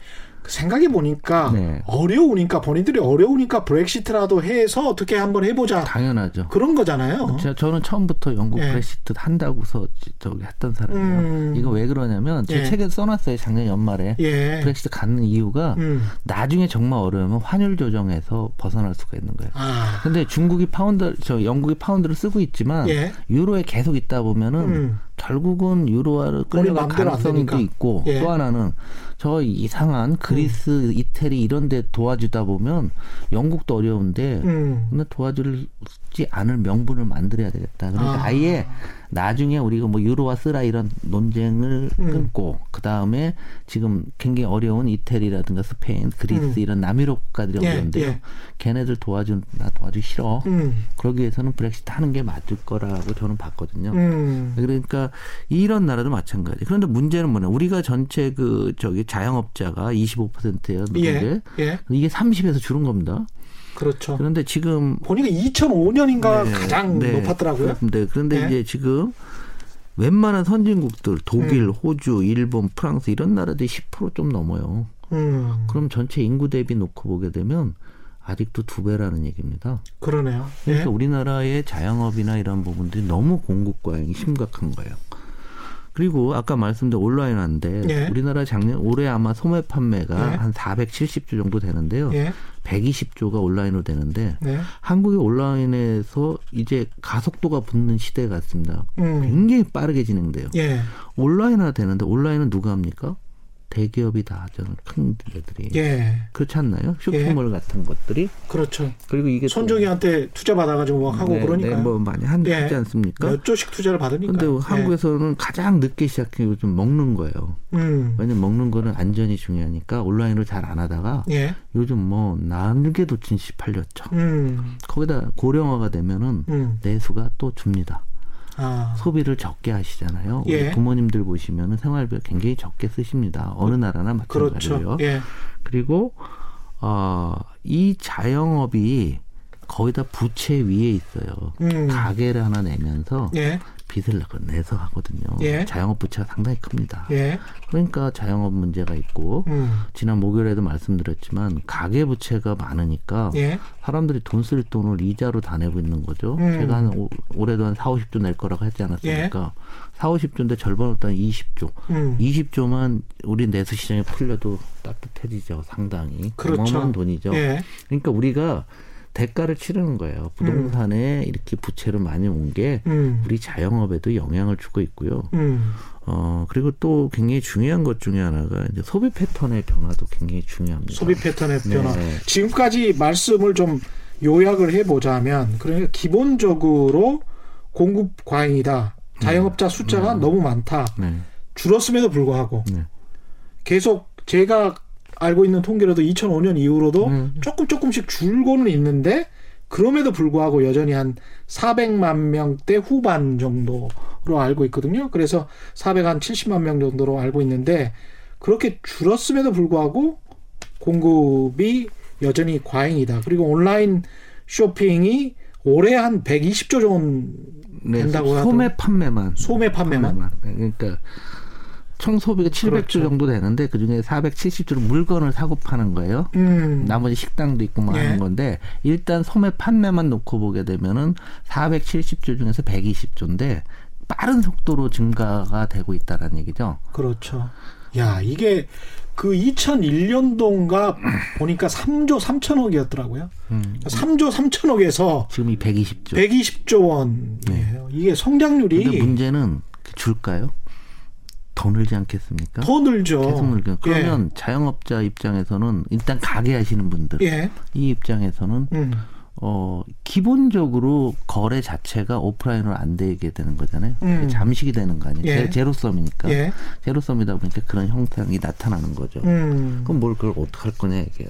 Speaker 3: 생각해 보니까
Speaker 4: 네.
Speaker 3: 어려우니까 본인들이 어려우니까 브렉시트라도 해서 어떻게 한번 해보자
Speaker 4: 당연하죠.
Speaker 3: 그런 거잖아요.
Speaker 4: 저- 저는 처음부터 영국
Speaker 3: 예.
Speaker 4: 브렉시트 한다고서 저기 했던 사람이에요.
Speaker 3: 음.
Speaker 4: 이거 왜 그러냐면 제
Speaker 3: 예.
Speaker 4: 책에 써놨어요. 작년 연말에
Speaker 3: 예.
Speaker 4: 브렉시트 갖는 이유가
Speaker 3: 음.
Speaker 4: 나중에 정말 어려우면 환율 조정에서 벗어날 수가 있는 거예요.
Speaker 3: 아.
Speaker 4: 근데 중국이 파운드, 저 영국이 파운드를 쓰고 있지만
Speaker 3: 예.
Speaker 4: 유로에 계속 있다 보면은
Speaker 3: 음.
Speaker 4: 결국은 유로화를 끌려갈 가능성도. 있고
Speaker 3: 예. 음.
Speaker 4: 또 하나는 저 이상한 그리스, 이태리 이런 데 도와주다 보면 영국도 어려운데
Speaker 3: 음.
Speaker 4: 근데 도와주지 않을 명분을 만들어야 되겠다. 그러니까
Speaker 3: 아.
Speaker 4: 아. 예 나중에 우리가 뭐 유로화 쓰라 이런 논쟁을
Speaker 3: 음.
Speaker 4: 끊고 그 다음에 지금 굉장히 어려운 이태리라든가 스페인, 그리스
Speaker 3: 음.
Speaker 4: 이런 남유럽 국가들이
Speaker 3: 예,
Speaker 4: 어려운데요.
Speaker 3: 예.
Speaker 4: 걔네들 도와준 나 도와주기 싫어.
Speaker 3: 음.
Speaker 4: 그러기 위해서는 브렉시트 하는 게 맞을 거라고 저는 봤거든요.
Speaker 3: 음.
Speaker 4: 그러니까 이런 나라도 마찬가지. 그런데 문제는 뭐냐? 우리가 전체 그 저기 자영업자가 25%예요.
Speaker 3: 예.
Speaker 4: 미국에.
Speaker 3: 예.
Speaker 4: 이게 30에서 줄은 겁니다.
Speaker 3: 그렇죠.
Speaker 4: 그런데 지금
Speaker 3: 보니까 2005년인가
Speaker 4: 네,
Speaker 3: 가장
Speaker 4: 네,
Speaker 3: 높았더라고요.
Speaker 4: 그런데 그런데
Speaker 3: 네.
Speaker 4: 이제 지금 웬만한 선진국들 독일,
Speaker 3: 음.
Speaker 4: 호주, 일본, 프랑스 이런 나라들이 10%좀 넘어요.
Speaker 3: 음.
Speaker 4: 그럼 전체 인구 대비 놓고 보게 되면 아직도 두 배라는 얘기입니다.
Speaker 3: 그러네요. 예.
Speaker 4: 그러니까 우리나라의 자영업이나 이런 부분들이 너무 공급 과잉이 심각한 거예요. 그리고 아까 말씀드린 온라인 한데
Speaker 3: 예.
Speaker 4: 우리나라 작년 올해 아마 소매 판매가
Speaker 3: 예.
Speaker 4: 한 470조 정도 되는데요.
Speaker 3: 예.
Speaker 4: 120조가 온라인으로 되는데
Speaker 3: 네.
Speaker 4: 한국이 온라인에서 이제 가속도가 붙는 시대 같습니다.
Speaker 3: 음.
Speaker 4: 굉장히 빠르게 진행돼요.
Speaker 3: 예.
Speaker 4: 온라인화 되는데 온라인은 누가 합니까? 대기업이 다 하잖아요. 큰 데들이.
Speaker 3: 예.
Speaker 4: 그렇지 않나요? 쇼핑몰 같은 것들이.
Speaker 3: 그렇죠.
Speaker 4: 그리고 이게 또-
Speaker 3: 손정이한테 투자 받아가지고 막 하고
Speaker 4: 네,
Speaker 3: 그러니까
Speaker 4: 네, 뭐 많이 한,
Speaker 3: 예.
Speaker 4: 하지 않습니까?
Speaker 3: 몇 조씩 투자를 받으니까.
Speaker 4: 근데
Speaker 3: 예.
Speaker 4: 한국에서는 가장 늦게 시작해 요즘 먹는 거예요.
Speaker 3: 음.
Speaker 4: 왜냐면 먹는 거는 안전이 중요하니까 온라인으로 잘 안 하다가
Speaker 3: 예.
Speaker 4: 요즘 뭐 날개도 진시 팔렸죠.
Speaker 3: 음.
Speaker 4: 거기다 고령화가 되면은
Speaker 3: 음.
Speaker 4: 내수가 또 줍니다.
Speaker 3: 아.
Speaker 4: 소비를 적게 하시잖아요. 우리
Speaker 3: 예.
Speaker 4: 부모님들 보시면은 생활비 굉장히 적게 쓰십니다. 어느 나라나 마찬가지고요.
Speaker 3: 그렇죠. 예.
Speaker 4: 그리고 어, 이 자영업이 거의 다 부채 위에 있어요.
Speaker 3: 음.
Speaker 4: 가게를 하나 내면서
Speaker 3: 예.
Speaker 4: 빚을 내서 하거든요.
Speaker 3: 예.
Speaker 4: 자영업 부채가 상당히 큽니다.
Speaker 3: 예.
Speaker 4: 그러니까 자영업 문제가 있고
Speaker 3: 음.
Speaker 4: 지난 목요일에도 말씀드렸지만 가계 부채가 많으니까
Speaker 3: 예.
Speaker 4: 사람들이 돈 쓸 돈을 이자로 다 내고 있는 거죠.
Speaker 3: 음.
Speaker 4: 제가 한 오- 올해도 한 4, 50조 낼 거라고 하지 않았습니까? 4, 50조인데 절반 없다 20조.
Speaker 3: 음.
Speaker 4: 20조만 우리 내수 시장에 풀려도 따뜻해지죠. 상당히.
Speaker 3: 그렇죠.
Speaker 4: 어마어마한 돈이죠.
Speaker 3: 예.
Speaker 4: 그러니까 우리가 대가를 치르는 거예요. 부동산에 이렇게 부채를 많이 온게
Speaker 3: 음.
Speaker 4: 우리 자영업에도 영향을 주고 있고요.
Speaker 3: 음.
Speaker 4: 어, 그리고 또 굉장히 중요한 것 중에 하나가 이제 소비 패턴의 변화도 굉장히 중요합니다.
Speaker 3: 소비 패턴의
Speaker 4: 네.
Speaker 3: 변화. 지금까지 말씀을 좀 요약을 해보자면, 그러니까 기본적으로 공급 과잉이다. 자영업자 숫자가 너무 많다.
Speaker 4: 네.
Speaker 3: 줄었음에도 불구하고
Speaker 4: 네.
Speaker 3: 계속 제가 알고 있는 통계로도 2005년 이후로도
Speaker 4: 네.
Speaker 3: 조금 조금씩 줄고는 있는데 그럼에도 불구하고 여전히 한 400만 명대 후반 정도로 알고 있거든요. 그래서 400한 70만 명 정도로 알고 있는데 그렇게 줄었음에도 불구하고 공급이 여전히 과잉이다. 그리고 온라인 쇼핑이 올해 한 120조 정
Speaker 4: 네,
Speaker 3: 된다고 하더라고요.
Speaker 4: 소매 판매만.
Speaker 3: 소매 판매만.
Speaker 4: 네, 그러니까 총 소비가 700조
Speaker 3: 그렇죠.
Speaker 4: 정도 되는데 그 중에 470조는 물건을 사고 파는 거예요.
Speaker 3: 음.
Speaker 4: 나머지 식당도 있고 뭐
Speaker 3: 예.
Speaker 4: 하는 건데 일단 소매 판매만 놓고 보게 되면은 470조 중에서 120조인데 빠른 속도로 증가가 되고 있다라는 얘기죠.
Speaker 3: 그렇죠. 야, 이게 그 2001년도인가 보니까 3조 3천억이었더라고요.
Speaker 4: 음.
Speaker 3: 3조 3천억에서
Speaker 4: 지금 이 120조.
Speaker 3: 120조 원이에요. 이게
Speaker 4: 근데
Speaker 3: 성장률이
Speaker 4: 문제는 줄까요? 더 늘지 않겠습니까?
Speaker 3: 더 늘죠.
Speaker 4: 계속 늘죠. 그러면 자영업자 입장에서는 일단 가게 하시는 분들
Speaker 3: 예.
Speaker 4: 이 입장에서는
Speaker 3: 음.
Speaker 4: 어 기본적으로 거래 자체가 오프라인으로 안 되게 되는 거잖아요.
Speaker 3: 음.
Speaker 4: 잠식이 되는 거 아니에요.
Speaker 3: 예.
Speaker 4: 제- 제로섬이니까.
Speaker 3: 예.
Speaker 4: 제로섬이다 보니까 그런 형상이 나타나는 거죠.
Speaker 3: 음.
Speaker 4: 그럼 뭘 그걸 어떻게 할 거냐 이게요.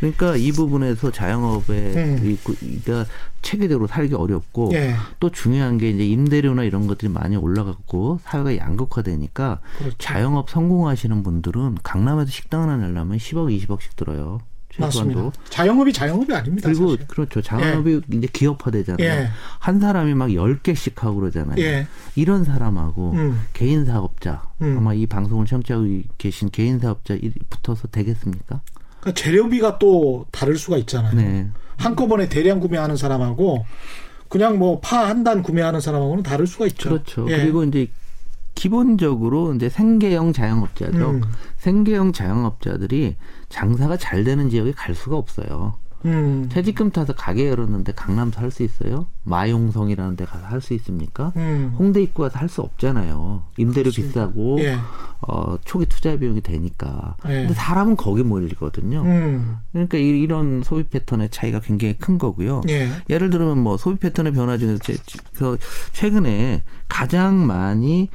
Speaker 4: 그러니까 이 부분에서 자영업에
Speaker 3: 음.
Speaker 4: 그러니까 체계적으로 살기 어렵고
Speaker 3: 예.
Speaker 4: 또 중요한 게 이제 임대료나 이런 것들이 많이 올라갔고 사회가 양극화되니까
Speaker 3: 그렇죠.
Speaker 4: 자영업 성공하시는 분들은 강남에서 식당 하나 내려면 10억, 20억씩 들어요. 최소한도.
Speaker 3: 맞습니다. 자영업이 자영업이 아닙니다.
Speaker 4: 그리고
Speaker 3: 사실.
Speaker 4: 그렇죠. 자영업이 이제 기업화되잖아요.
Speaker 3: 예.
Speaker 4: 한 사람이 막 10개씩 하고 그러잖아요.
Speaker 3: 예.
Speaker 4: 이런 사람하고
Speaker 3: 음.
Speaker 4: 개인 사업자
Speaker 3: 음.
Speaker 4: 아마 이 방송을 청취하고 계신 개인 사업자 이- 붙어서 되겠습니까?
Speaker 3: 그러니까 재료비가 또 다를 수가 있잖아요.
Speaker 4: 네.
Speaker 3: 한꺼번에 대량 구매하는 사람하고 그냥 뭐 파 한 단 구매하는 사람하고는 다를 수가 있죠.
Speaker 4: 그렇죠.
Speaker 3: 예.
Speaker 4: 그리고 이제 기본적으로 이제 생계형 자영업자죠.
Speaker 3: 음.
Speaker 4: 생계형 자영업자들이 장사가 잘 되는 지역에 갈 수가 없어요.
Speaker 3: 음.
Speaker 4: 퇴직금 타서 가게 열었는데 강남서 할 수 있어요? 마용성이라는 데 가서 할 수 있습니까?
Speaker 3: 음.
Speaker 4: 홍대 입구 가서 할 수 없잖아요. 임대료 비싸고
Speaker 3: 예.
Speaker 4: 어, 초기 투자 비용이 되니까.
Speaker 3: 예.
Speaker 4: 근데 사람은 거기 몰리거든요.
Speaker 3: 음.
Speaker 4: 그러니까 이- 이런 소비 패턴의 차이가 굉장히 큰 거고요.
Speaker 3: 예.
Speaker 4: 예를 들면 뭐 소비 패턴의 변화 중에서 제- 그 최근에 가장 많이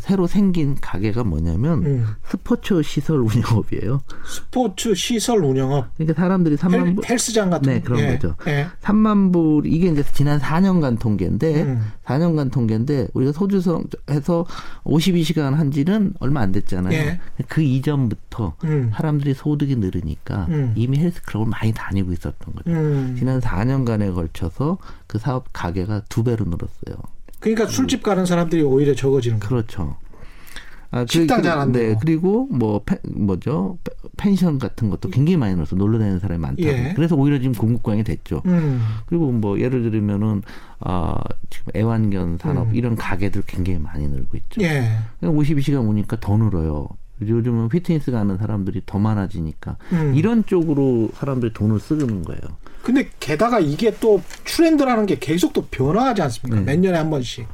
Speaker 4: 새로 생긴 가게가 뭐냐면
Speaker 3: 음.
Speaker 4: 스포츠 시설 운영업이에요.
Speaker 3: 스포츠 시설 운영업
Speaker 4: 그러니까 사람들이 3만
Speaker 3: 헬,
Speaker 4: 불,
Speaker 3: 헬스장 같은
Speaker 4: 네,
Speaker 3: 거.
Speaker 4: 그런
Speaker 3: 예.
Speaker 4: 거죠.
Speaker 3: 예.
Speaker 4: 3만 불 이게 이제 지난 4년간 통계인데
Speaker 3: 음.
Speaker 4: 4년간 통계인데 우리가 소주성에서 52시간 한 지는 얼마 안 됐잖아요.
Speaker 3: 예.
Speaker 4: 그 이전부터
Speaker 3: 음.
Speaker 4: 사람들이 소득이 늘으니까
Speaker 3: 음.
Speaker 4: 이미 헬스클럽을 많이 다니고 있었던 거죠.
Speaker 3: 음.
Speaker 4: 지난 4년간에 걸쳐서 그 사업 가게가 두 배로 늘었어요.
Speaker 3: 그러니까 술집 가는 사람들이 오히려 적어지는 거.
Speaker 4: 그렇죠. 아,
Speaker 3: 식당 잘안
Speaker 4: 네,
Speaker 3: 되고.
Speaker 4: 그리고 뭐 펜, 뭐죠 펜션 같은 것도 굉장히 많이 늘어서 놀러 다니는 사람이 많다고.
Speaker 3: 예.
Speaker 4: 그래서 오히려 지금 공급광이 됐죠.
Speaker 3: 음.
Speaker 4: 그리고 뭐 예를 들면은 아 지금 애완견 산업
Speaker 3: 음.
Speaker 4: 이런 가게들 굉장히 많이 늘고 있죠.
Speaker 3: 예.
Speaker 4: 52시간 오니까 더 늘어요. 요즘은 피트니스 가는 사람들이 더 많아지니까
Speaker 3: 음.
Speaker 4: 이런 쪽으로 사람들이 돈을 쓰는 거예요.
Speaker 3: 근데 게다가 이게 또 트렌드라는 게 계속 또 변화하지 않습니까?
Speaker 4: 네.
Speaker 3: 몇 년에 한 번씩.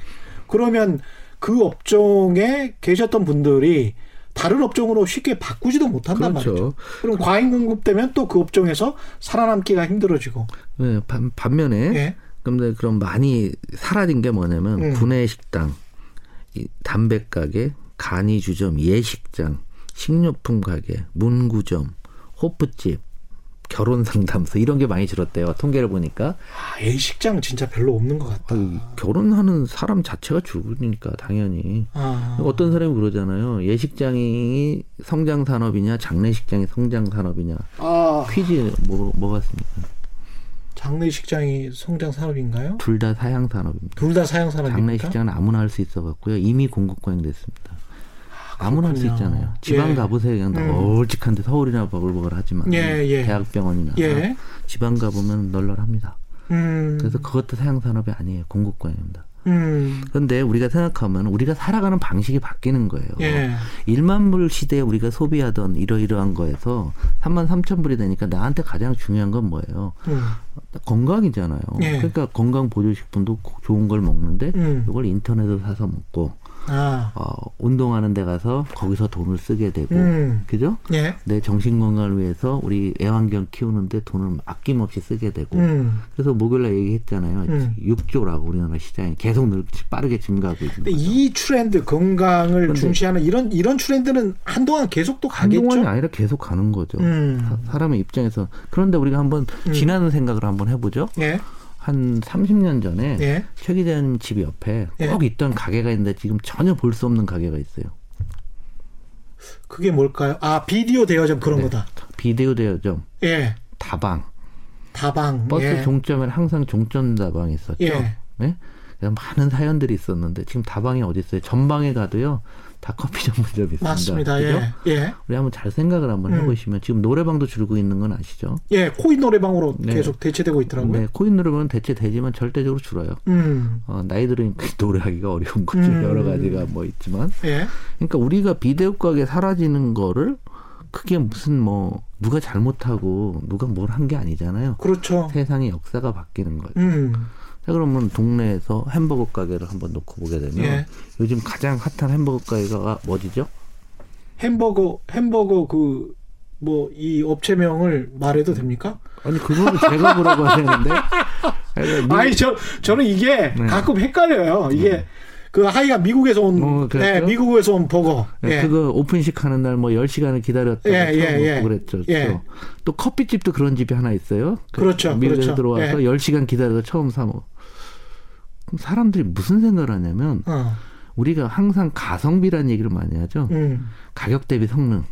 Speaker 3: 그러면 그 업종에 계셨던 분들이 다른 업종으로 쉽게 바꾸지도 못한단
Speaker 4: 그렇죠.
Speaker 3: 말이죠. 그럼 과잉 공급되면 또 그 업종에서 살아남기가 힘들어지고.
Speaker 4: 네, 반, 반면에
Speaker 3: 예.
Speaker 4: 근데 그럼 많이 사라진 게 뭐냐면
Speaker 3: 음.
Speaker 4: 구내 식당, 이 담배 가게, 간이 주점, 예식장, 식료품 가게, 문구점, 호프집, 결혼 상담소 이런 게 많이 줄었대요. 통계를 보니까
Speaker 3: 아, A식장 진짜 별로 없는 것 같다.
Speaker 4: 아유, 결혼하는 사람 자체가 줄으니까 당연히
Speaker 3: 아.
Speaker 4: 어떤 사람이 그러잖아요. 예식장이 성장 산업이냐, 장례식장이 성장 산업이냐.
Speaker 3: 아,
Speaker 4: 퀴즈 뭐, 뭐 같습니까?
Speaker 3: 장례식장이 성장 산업인가요?
Speaker 4: 둘 다 사양 산업입니다.
Speaker 3: 둘 다 사양 산업입니까?
Speaker 4: 장례식장은 아무나 할 수 있어 갖고요. 이미 공급광이 됐습니다. 아무나 할 수. 있잖아요. 지방
Speaker 3: 예.
Speaker 4: 가보세요. 그냥
Speaker 3: 음.
Speaker 4: 멀찍한데 서울이나 버글버글 하지만
Speaker 3: 예, 예.
Speaker 4: 대학병원이나
Speaker 3: 예.
Speaker 4: 지방 가보면 널널합니다.
Speaker 3: 음.
Speaker 4: 그래서 그것도 사양 산업이 아니에요. 공급광입니다.
Speaker 3: 음.
Speaker 4: 그런데 우리가 생각하면 우리가 살아가는 방식이 바뀌는 거예요.
Speaker 3: 예.
Speaker 4: 1만 불 시대에 우리가 소비하던 이러이러한 거에서 3만 3천 불이 되니까 나한테 가장 중요한 건 뭐예요?
Speaker 3: 음.
Speaker 4: 건강이잖아요.
Speaker 3: 예.
Speaker 4: 그러니까 건강 보조식품도 고- 좋은 걸 먹는데
Speaker 3: 음.
Speaker 4: 이걸 인터넷으로 사서 먹고
Speaker 3: 아,
Speaker 4: 어, 운동하는 데 가서 거기서 돈을 쓰게 되고
Speaker 3: 음,
Speaker 4: 그죠?
Speaker 3: 예,
Speaker 4: 내 정신 건강을 위해서 우리 애완견 키우는데 돈을 아낌없이 쓰게 되고
Speaker 3: 음.
Speaker 4: 그래서 목요일날 얘기했잖아요.
Speaker 3: 음.
Speaker 4: 6조라고 우리나라 시장이 계속 늘 빠르게 증가하고 있는
Speaker 3: 근데
Speaker 4: 거죠.
Speaker 3: 이 트렌드 건강을 중시하는 이런 이런 트렌드는 한동안 계속 또 가겠죠.
Speaker 4: 한동안이 아니라 계속 가는 거죠.
Speaker 3: 음.
Speaker 4: 사- 사람의 입장에서 그런데 우리가 한번
Speaker 3: 음.
Speaker 4: 지나는 생각을 한번 해보죠.
Speaker 3: 예,
Speaker 4: 한 30년 전에
Speaker 3: 예.
Speaker 4: 최 기자님 집 옆에
Speaker 3: 예.
Speaker 4: 꼭 있던 가게가 있는데 지금 전혀 볼 수 없는 가게가 있어요.
Speaker 3: 그게 뭘까요? 아 비디오 대여점 그런
Speaker 4: 네.
Speaker 3: 거다.
Speaker 4: 비디오 대여점,
Speaker 3: 예,
Speaker 4: 다방,
Speaker 3: 다방.
Speaker 4: 버스
Speaker 3: 예.
Speaker 4: 종점에 항상 종점 다방이 있었죠.
Speaker 3: 예.
Speaker 4: 네? 많은 사연들이 있었는데 지금 다방이 어디 있어요? 전방에 가도요. 다 커피 전문점이 있습니다.
Speaker 3: 맞습니다.
Speaker 4: 그죠?
Speaker 3: 예, 예,
Speaker 4: 우리 한번 잘 생각을 한번
Speaker 3: 음.
Speaker 4: 해보시면 지금 노래방도 줄고 있는 건 아시죠?
Speaker 3: 예. 코인 노래방으로
Speaker 4: 네.
Speaker 3: 계속 대체되고 있더라고요.
Speaker 4: 네, 코인 노래방은 대체 되지만 절대적으로 줄어요.
Speaker 3: 음,
Speaker 4: 어, 나이 들으니까 노래하기가 어려운 거죠.
Speaker 3: 음.
Speaker 4: 여러 가지가 뭐 있지만.
Speaker 3: 예,
Speaker 4: 그러니까 우리가 비디오 가게 사라지는 거를 그게 무슨 뭐 누가 잘못하고 누가 뭘 한 게 아니잖아요.
Speaker 3: 그렇죠.
Speaker 4: 세상의 역사가 바뀌는 거죠.
Speaker 3: 음,
Speaker 4: 자 그러면 동네에서 햄버거 가게를 한번 놓고 보게 되면
Speaker 3: 예.
Speaker 4: 요즘 가장 핫한 햄버거 가게가 어디죠?
Speaker 3: 햄버거 햄버거 그 뭐 이 업체명을 말해도 됩니까?
Speaker 4: 아니 그거는 제가 보라고 하는데
Speaker 3: 아니 저 저는 이게
Speaker 4: 네.
Speaker 3: 가끔 헷갈려요. 이게 그 하이가 미국에서 온
Speaker 4: 어?
Speaker 3: 네, 미국에서 온 버거. 예.
Speaker 4: 그거 오픈식 하는 날 뭐 10시간을 기다렸다가
Speaker 3: 예, 예, 예.
Speaker 4: 그랬죠.
Speaker 3: 예.
Speaker 4: 또, 또 커피집도 그런 집이 하나 있어요. 그
Speaker 3: 그렇죠,
Speaker 4: 미국에서
Speaker 3: 그렇죠.
Speaker 4: 들어와서
Speaker 3: 예.
Speaker 4: 10시간 기다려서 처음 사 먹어. 그럼 사람들이 무슨 생각을 하냐면
Speaker 3: 어.
Speaker 4: 우리가 항상 가성비라는 얘기를 많이 하죠.
Speaker 3: 음.
Speaker 4: 가격 대비 성능.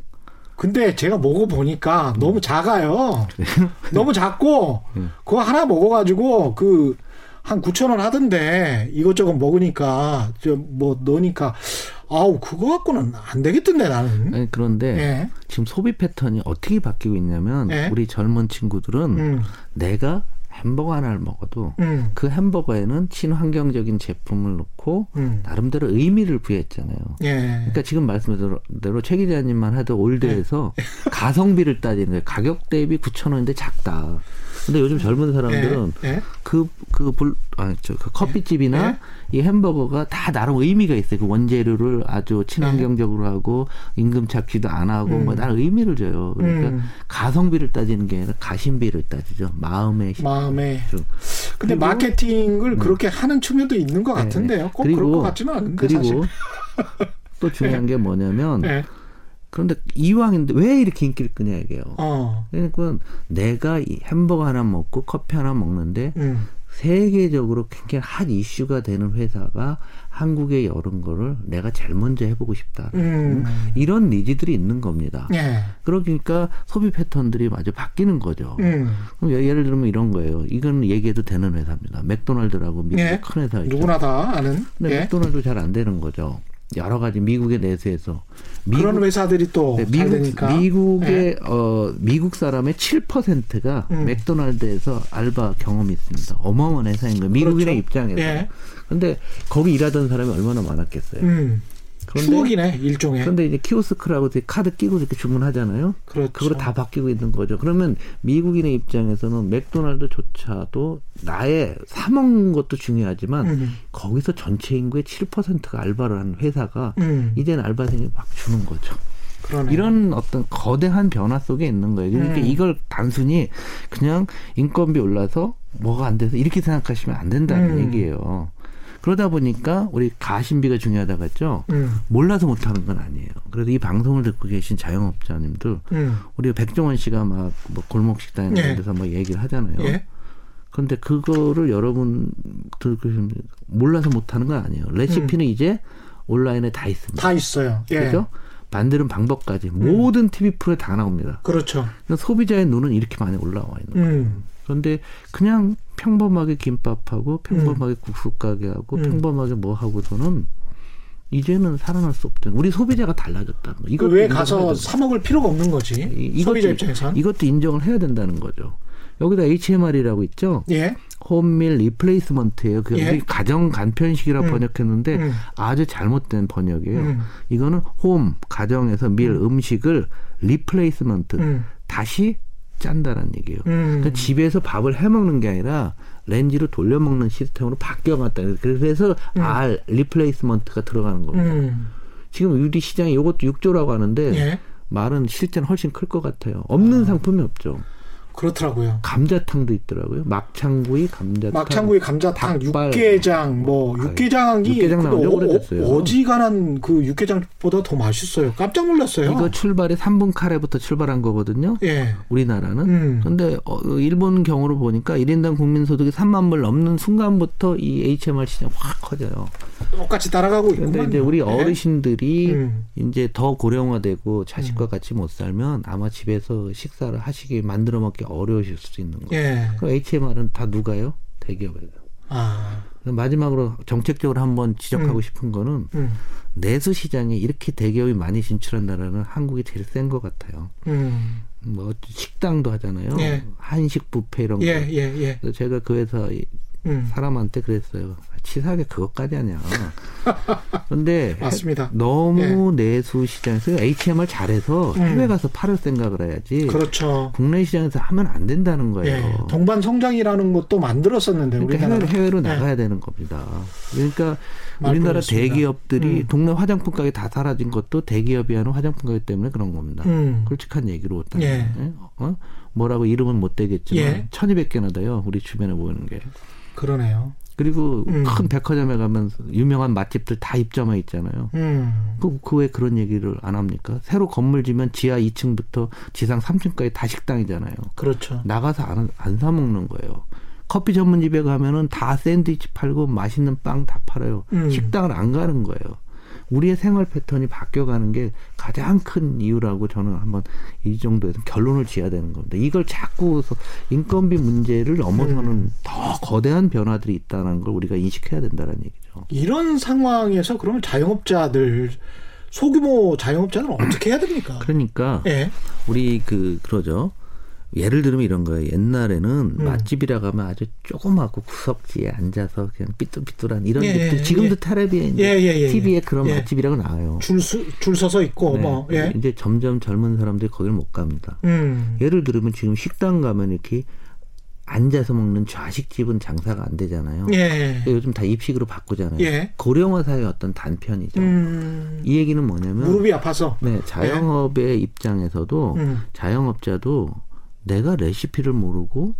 Speaker 3: 근데 제가 먹어 보니까 너무 작아요. 너무 작고
Speaker 4: 음.
Speaker 3: 그거 하나 먹어가지고 그 한 9천 원 하던데 이것저것 먹으니까 저뭐 넣으니까 아우 그거 갖고는 안 되겠던데 나는.
Speaker 4: 아니, 그런데
Speaker 3: 예.
Speaker 4: 지금 소비 패턴이 어떻게 바뀌고 있냐면
Speaker 3: 예.
Speaker 4: 우리 젊은 친구들은
Speaker 3: 음.
Speaker 4: 내가 햄버거 하나를 먹어도
Speaker 3: 음.
Speaker 4: 그 햄버거에는 친환경적인 제품을 넣고
Speaker 3: 음.
Speaker 4: 나름대로 의미를 부여했잖아요.
Speaker 3: 예.
Speaker 4: 그러니까 지금 말씀대로 대로 최 기자님만 해도 올드에서 가성비를 따지는 거예요. 가격 대비 9천 원인데 작다. 근데 요즘 젊은 사람들은
Speaker 3: 예. 예.
Speaker 4: 그, 그, 불, 아, 저, 그 커피집이나
Speaker 3: 예.
Speaker 4: 이 햄버거가 다 나름 의미가 있어요. 그 원재료를 아주 친환경적으로 하고 임금 착취도 안 하고
Speaker 3: 음.
Speaker 4: 뭐 나름 의미를 줘요. 그러니까
Speaker 3: 음.
Speaker 4: 가성비를 따지는 게 아니라 가심비를 따지죠. 마음의 시-
Speaker 3: 마음에.
Speaker 4: 좀.
Speaker 3: 근데
Speaker 4: 그리고-
Speaker 3: 마케팅을
Speaker 4: 네.
Speaker 3: 그렇게 하는 측면도 있는 것
Speaker 4: 네,
Speaker 3: 같은데요.
Speaker 4: 네.
Speaker 3: 꼭 그럴 것 같지는 않은데
Speaker 4: 그리고
Speaker 3: 사실.
Speaker 4: 또 중요한 게 뭐냐면
Speaker 3: 예.
Speaker 4: 그런데 이왕인데 왜 이렇게 인기를 끄냐 이게요.
Speaker 3: 어.
Speaker 4: 그러니까 내가 이 햄버거 하나 먹고 커피 하나 먹는데
Speaker 3: 음.
Speaker 4: 세계적으로 굉장히 핫 이슈가 되는 회사가 한국에 여는 거를 내가 제일 먼저 해보고 싶다.
Speaker 3: 음.
Speaker 4: 이런 니즈들이 있는 겁니다.
Speaker 3: 예.
Speaker 4: 그러니까 소비 패턴들이 마저 바뀌는 거죠.
Speaker 3: 음.
Speaker 4: 그럼 예- 예를 들면 이런 거예요. 이건 얘기해도 되는 회사입니다. 맥도날드라고 미국의
Speaker 3: 예.
Speaker 4: 큰 회사죠.
Speaker 3: 누구나 다 아는.
Speaker 4: 근데
Speaker 3: 예.
Speaker 4: 맥도날드 잘 안 되는 거죠. 여러 가지 미국의 내수에서
Speaker 3: 그런 회사들이 또
Speaker 4: 네,
Speaker 3: 잘
Speaker 4: 미국. 미국의 어 미국 사람의 7%가
Speaker 3: 음.
Speaker 4: 맥도날드에서 알바 경험이 있습니다. 어마어마한 회사인 거예요. 미국인의
Speaker 3: 그렇죠.
Speaker 4: 입장에서.
Speaker 3: 예.
Speaker 4: 근데 거기 일하던 사람이 얼마나 많았겠어요.
Speaker 3: 음.
Speaker 4: 그런데
Speaker 3: 추억이네 일종의.
Speaker 4: 그런데 이제 키오스크라고 이렇게 카드 끼고 이렇게 주문하잖아요.
Speaker 3: 그렇죠.
Speaker 4: 그거로 다 바뀌고 있는 거죠. 그러면 미국인의 입장에서는 맥도날드조차도 나의 사 먹는 것도 중요하지만
Speaker 3: 음.
Speaker 4: 거기서 전체 인구의 7%가 알바를 하는 회사가
Speaker 3: 음.
Speaker 4: 이제는 알바생이 막 주는 거죠.
Speaker 3: 그러네.
Speaker 4: 이런 어떤 거대한 변화 속에 있는 거예요. 그러니까
Speaker 3: 음.
Speaker 4: 이걸 단순히 그냥 인건비 올라서 뭐가 안 돼서 이렇게 생각하시면 안 된다는
Speaker 3: 음.
Speaker 4: 얘기예요. 그러다 보니까 우리 가심비가 중요하다고 했죠.
Speaker 3: 음.
Speaker 4: 몰라서 못하는 건 아니에요. 그래도 이 방송을 듣고 계신 자영업자님들,
Speaker 3: 음.
Speaker 4: 우리 백종원 씨가 막 뭐 골목 식당 이런
Speaker 3: 예.
Speaker 4: 데서 뭐 얘기를 하잖아요.
Speaker 3: 예.
Speaker 4: 그런데 그거를 여러분 듣고 몰라서 못하는 건 아니에요. 레시피는 이제 온라인에 다 있습니다.
Speaker 3: 다 있어요. 예.
Speaker 4: 그죠? 만드는 방법까지 모든 TV 프로에 다 나옵니다.
Speaker 3: 그렇죠.
Speaker 4: 그러니까 소비자의 눈은 이렇게 많이 올라와 있는 거예요.
Speaker 3: 음.
Speaker 4: 그런데 그냥 평범하게 김밥하고 평범하게 국수 가게하고
Speaker 3: 음.
Speaker 4: 평범하게 뭐 하고서는 이제는 살아날 수 없다. 우리 소비자가 달라졌다는 거.
Speaker 3: 그
Speaker 4: 이것도
Speaker 3: 왜 가서. 사 먹을 필요가 없는 거지.
Speaker 4: 이-
Speaker 3: 소비자 입장에선.
Speaker 4: 이것도 인정을 해야 된다는 거죠. 여기다 HMR이라고 있죠.
Speaker 3: 예.
Speaker 4: 홈밀 리플레이스먼트예요. 그
Speaker 3: 예.
Speaker 4: 우리 가정 간편식이라고
Speaker 3: 음.
Speaker 4: 번역했는데
Speaker 3: 음.
Speaker 4: 아주 잘못된 번역이에요.
Speaker 3: 음.
Speaker 4: 이거는 홈 가정에서 밀 음. 식을 replacement
Speaker 3: 음.
Speaker 4: 다시 짠다는 얘기예요.
Speaker 3: 음.
Speaker 4: 그러니까 집에서 밥을 해 먹는 게 아니라 렌지로 돌려 먹는 시스템으로 바뀌어갔다. 그래서 R 리플레이스먼트가 들어가는 겁니다.
Speaker 3: 음.
Speaker 4: 지금 유리 시장에 이것도 6조라고 하는데
Speaker 3: 예.
Speaker 4: 말은 실제는 훨씬 클 것 같아요. 없는 상품이 없죠.
Speaker 3: 그렇더라고요.
Speaker 4: 감자탕도 있더라고요. 막창구이 감자탕.
Speaker 3: 막창구이 감자탕,
Speaker 4: 닭발.
Speaker 3: 육개장, 뭐
Speaker 4: 아,
Speaker 3: 육개장이
Speaker 4: 육개장 나온 오래됐어요.
Speaker 3: 어, 지간한 그 육개장보다 더 맛있어요. 깜짝 놀랐어요.
Speaker 4: 이거 출발이 3분 카레부터 출발한 거거든요.
Speaker 3: 예.
Speaker 4: 우리나라는.
Speaker 3: 음.
Speaker 4: 근데 어, 일본 경우로 보니까 1인당 국민 소득이 3만 불 넘는 순간부터 이 HMR 시장 확 커져요.
Speaker 3: 똑같이 따라가고 있구만.
Speaker 4: 근데 이제 우리 어르신들이
Speaker 3: 음.
Speaker 4: 이제 더 고령화되고 자식과 같이 못 살면 아마 집에서 식사를 하시기 만들어 먹기 어려우실 수도 있는 거예요.
Speaker 3: 예.
Speaker 4: 그럼 HMR은 다 누가요? 대기업에서.
Speaker 3: 아.
Speaker 4: 마지막으로 정책적으로 한번 지적하고
Speaker 3: 음.
Speaker 4: 싶은 거는
Speaker 3: 음.
Speaker 4: 내수 시장에 이렇게 대기업이 많이 진출한 나라는 한국이 제일 센 것 같아요.
Speaker 3: 음.
Speaker 4: 뭐 식당도 하잖아요.
Speaker 3: 예.
Speaker 4: 한식 뷔페 이런 거.
Speaker 3: 예, 예, 예.
Speaker 4: 그래서 제가 그 회사 이
Speaker 3: 음.
Speaker 4: 사람한테 그랬어요. 치사하게 그것까지 하냐. 근데
Speaker 3: 맞습니다.
Speaker 4: 너무 내수 시장에서 HMR 잘해서
Speaker 3: 음.
Speaker 4: 해외 가서 팔을 생각을 해야지.
Speaker 3: 그렇죠.
Speaker 4: 국내 시장에서 하면 안 된다는 거예요.
Speaker 3: 예. 동반 성장이라는 것도 만들었었는데
Speaker 4: 그러니까
Speaker 3: 우리나라
Speaker 4: 해외로, 해외로
Speaker 3: 예.
Speaker 4: 나가야 되는 겁니다. 그러니까
Speaker 3: 말
Speaker 4: 우리나라
Speaker 3: 그렇습니다.
Speaker 4: 대기업들이
Speaker 3: 음.
Speaker 4: 동네 화장품 가게 다 사라진 것도 대기업이 하는 화장품 가게 때문에 그런 겁니다.
Speaker 3: 음.
Speaker 4: 솔직한 얘기로 딱,
Speaker 3: 예.
Speaker 4: 예? 어? 뭐라고 이름은 못 되겠지만
Speaker 3: 예.
Speaker 4: 1200개나 돼요. 우리 주변에 보이는 게.
Speaker 3: 그러네요.
Speaker 4: 그리고
Speaker 3: 음.
Speaker 4: 큰 백화점에 가면 유명한 맛집들 다 입점해 있잖아요.
Speaker 3: 음.
Speaker 4: 그, 그왜 그런 얘기를 안 합니까? 새로 건물 지면 지하 2층부터 지상 3층까지 다 식당이잖아요.
Speaker 3: 그렇죠.
Speaker 4: 나가서 안, 안 사먹는 거예요. 커피 전문집에 가면은 다 샌드위치 팔고 맛있는 빵 다 팔아요.
Speaker 3: 음.
Speaker 4: 식당을 안 가는 거예요. 우리의 생활 패턴이 바뀌어가는 게 가장 큰 이유라고 저는 한번 이 정도에서 결론을 지어야 되는 겁니다. 이걸 자꾸 인건비 문제를 넘어서는
Speaker 3: 음.
Speaker 4: 더 거대한 변화들이 있다는 걸 우리가 인식해야 된다는 얘기죠.
Speaker 3: 이런 상황에서 그러면 자영업자들 소규모 자영업자는 어떻게 해야 됩니까?
Speaker 4: 그러니까
Speaker 3: 예.
Speaker 4: 우리 그 그러죠. 예를 들면 이런 거예요. 옛날에는
Speaker 3: 음.
Speaker 4: 맛집이라 가면 아주 조그맣고 구석지에 앉아서 그냥 삐뚤삐뚤한 이런
Speaker 3: 예,
Speaker 4: 집들 지금도
Speaker 3: 예.
Speaker 4: 텔레비에 이제
Speaker 3: 예, 예, 예,
Speaker 4: TV에
Speaker 3: 예.
Speaker 4: 그런
Speaker 3: 예.
Speaker 4: 맛집이라고 나와요.
Speaker 3: 줄, 수, 줄 서서 있고,
Speaker 4: 네.
Speaker 3: 뭐, 예.
Speaker 4: 이제 점점 젊은 사람들이 거기를 못 갑니다.
Speaker 3: 음.
Speaker 4: 예를 들면 지금 식당 가면 이렇게 앉아서 먹는 좌식집은 장사가 안 되잖아요.
Speaker 3: 예.
Speaker 4: 요즘 다 입식으로 바꾸잖아요.
Speaker 3: 예.
Speaker 4: 고령화 사회의 어떤 단편이죠.
Speaker 3: 음.
Speaker 4: 이 얘기는 뭐냐면
Speaker 3: 무릎이 아파서.
Speaker 4: 네, 자영업의 입장에서도
Speaker 3: 음.
Speaker 4: 자영업자도 내가 레시피를 모르고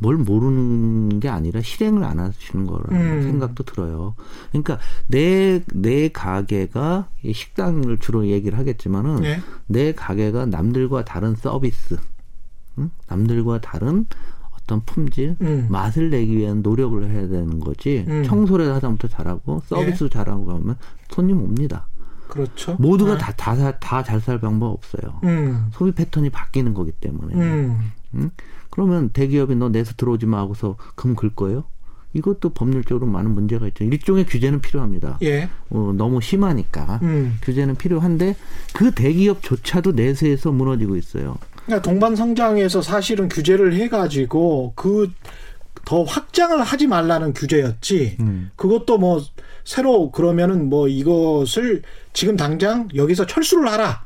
Speaker 4: 뭘 모르는 게 아니라 실행을 안 하시는 거라는
Speaker 3: 음.
Speaker 4: 생각도 들어요. 그러니까 내, 내 가게가 이 식당을 주로 얘기를 하겠지만은
Speaker 3: 예.
Speaker 4: 내 가게가 남들과 다른 서비스, 응? 남들과 다른 어떤 품질,
Speaker 3: 음.
Speaker 4: 맛을 내기 위한 노력을 해야 되는 거지.
Speaker 3: 음.
Speaker 4: 청소를 하다부터 잘하고 서비스도 잘하고 하면 손님 옵니다.
Speaker 3: 그렇죠.
Speaker 4: 모두가
Speaker 3: 아.
Speaker 4: 다다다잘 살 방법 없어요.
Speaker 3: 음.
Speaker 4: 소비 패턴이 바뀌는 거기 때문에.
Speaker 3: 음.
Speaker 4: 응? 그러면 대기업이 너 내서 들어오지 마 하고서 금긁 거예요? 이것도 법률적으로 많은 문제가 있죠. 일종의 규제는 필요합니다.
Speaker 3: 예.
Speaker 4: 어, 너무 심하니까
Speaker 3: 음.
Speaker 4: 규제는 필요한데 그 대기업조차도 내수에서 무너지고 있어요.
Speaker 3: 그러니까 동반 성장에서 사실은 규제를 해가지고 그 더 확장을 하지 말라는 규제였지.
Speaker 4: 음.
Speaker 3: 그것도 뭐 새로 그러면은 뭐 이것을 지금 당장 여기서 철수를 하라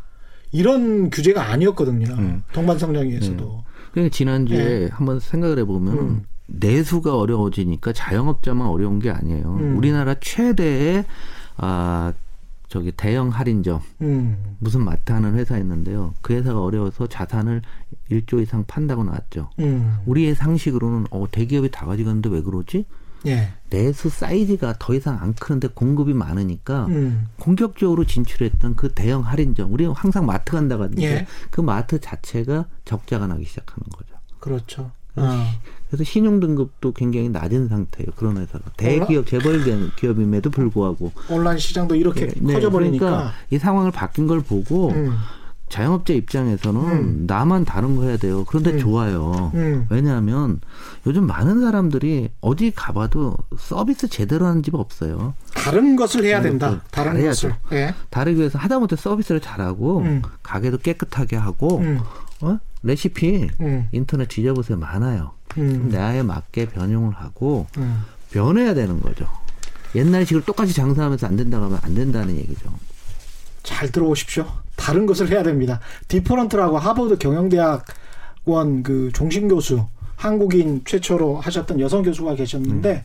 Speaker 3: 이런 규제가 아니었거든요.
Speaker 4: 음.
Speaker 3: 동반 성장에서도.
Speaker 4: 그러니까 지난주에
Speaker 3: 네.
Speaker 4: 한번 생각을 해보면
Speaker 3: 음.
Speaker 4: 내수가 어려워지니까 자영업자만 어려운 게 아니에요.
Speaker 3: 음.
Speaker 4: 우리나라 최대의 아 저기 대형 할인점
Speaker 3: 음.
Speaker 4: 무슨 마트 하는 회사 있는데요. 그 회사가 어려워서 자산을 1조 이상 판다고 나왔죠.
Speaker 3: 음.
Speaker 4: 우리의 상식으로는 어 대기업이 다 가져갔는데 왜 그러지?
Speaker 3: 예.
Speaker 4: 내수 사이즈가 더 이상 안 크는데 공급이 많으니까
Speaker 3: 음.
Speaker 4: 공격적으로 진출했던 그 대형 할인점 우리 항상 마트 간다고 하는데
Speaker 3: 예.
Speaker 4: 그 마트 자체가 적자가 나기 시작하는 거죠.
Speaker 3: 그렇죠. 아.
Speaker 4: 그래서 신용 등급도 굉장히 낮은 상태예요. 그런 회사가 대기업 재벌 기업임에도 불구하고
Speaker 3: 온라인 시장도 이렇게
Speaker 4: 네,
Speaker 3: 커져버리니까.
Speaker 4: 그러니까 이 상황을 바뀐 걸 보고
Speaker 3: 음.
Speaker 4: 자영업자 입장에서는
Speaker 3: 음.
Speaker 4: 나만 다른 거 해야 돼요. 그런데
Speaker 3: 음.
Speaker 4: 좋아요.
Speaker 3: 음.
Speaker 4: 왜냐하면 요즘 많은 사람들이 어디 가봐도 서비스 제대로 하는 집 없어요.
Speaker 3: 다른 것을 해야
Speaker 4: 음,
Speaker 3: 된다.
Speaker 4: 음,
Speaker 3: 다른
Speaker 4: 잘해야죠.
Speaker 3: 것을. 예.
Speaker 4: 다르기 위해서 하다못해 서비스를 잘하고
Speaker 3: 음.
Speaker 4: 가게도 깨끗하게 하고
Speaker 3: 음.
Speaker 4: 어? 레시피
Speaker 3: 음.
Speaker 4: 인터넷 뒤져보세요 많아요.
Speaker 3: 음.
Speaker 4: 나에 맞게 변형을 하고
Speaker 3: 음.
Speaker 4: 변해야 되는 거죠. 옛날식으로 똑같이 장사하면서 안 된다고 하면 안 된다는 얘기죠.
Speaker 3: 잘 들어오십시오. 다른 것을 해야 됩니다. Different라고 하버드 경영대학 그 종신 교수 한국인 최초로 하셨던 여성 교수가 계셨는데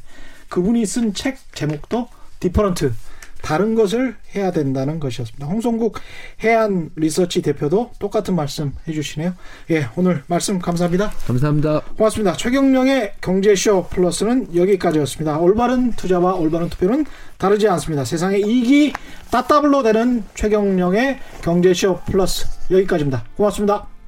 Speaker 3: 그분이 쓴 책 제목도 Different 다른 것을 해야 된다는 것이었습니다. 홍성국 혜안 리서치 대표도 똑같은 말씀 해주시네요. 예, 오늘 말씀 감사합니다.
Speaker 4: 감사합니다.
Speaker 3: 고맙습니다. 최경영의 경제쇼 플러스는 여기까지였습니다. 올바른 투자와 올바른 투표는 다르지 않습니다. 세상에 이익이 따따블로 되는 최경령의 경제쇼 플러스 여기까지입니다. 고맙습니다.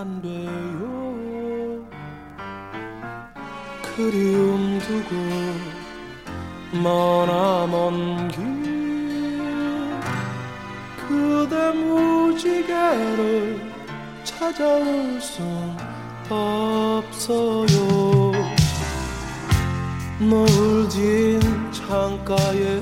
Speaker 2: 안 돼요. 그리움 두고 머나먼 길 그대 무지개를 찾아올 순 없어요. 노을 진 창가에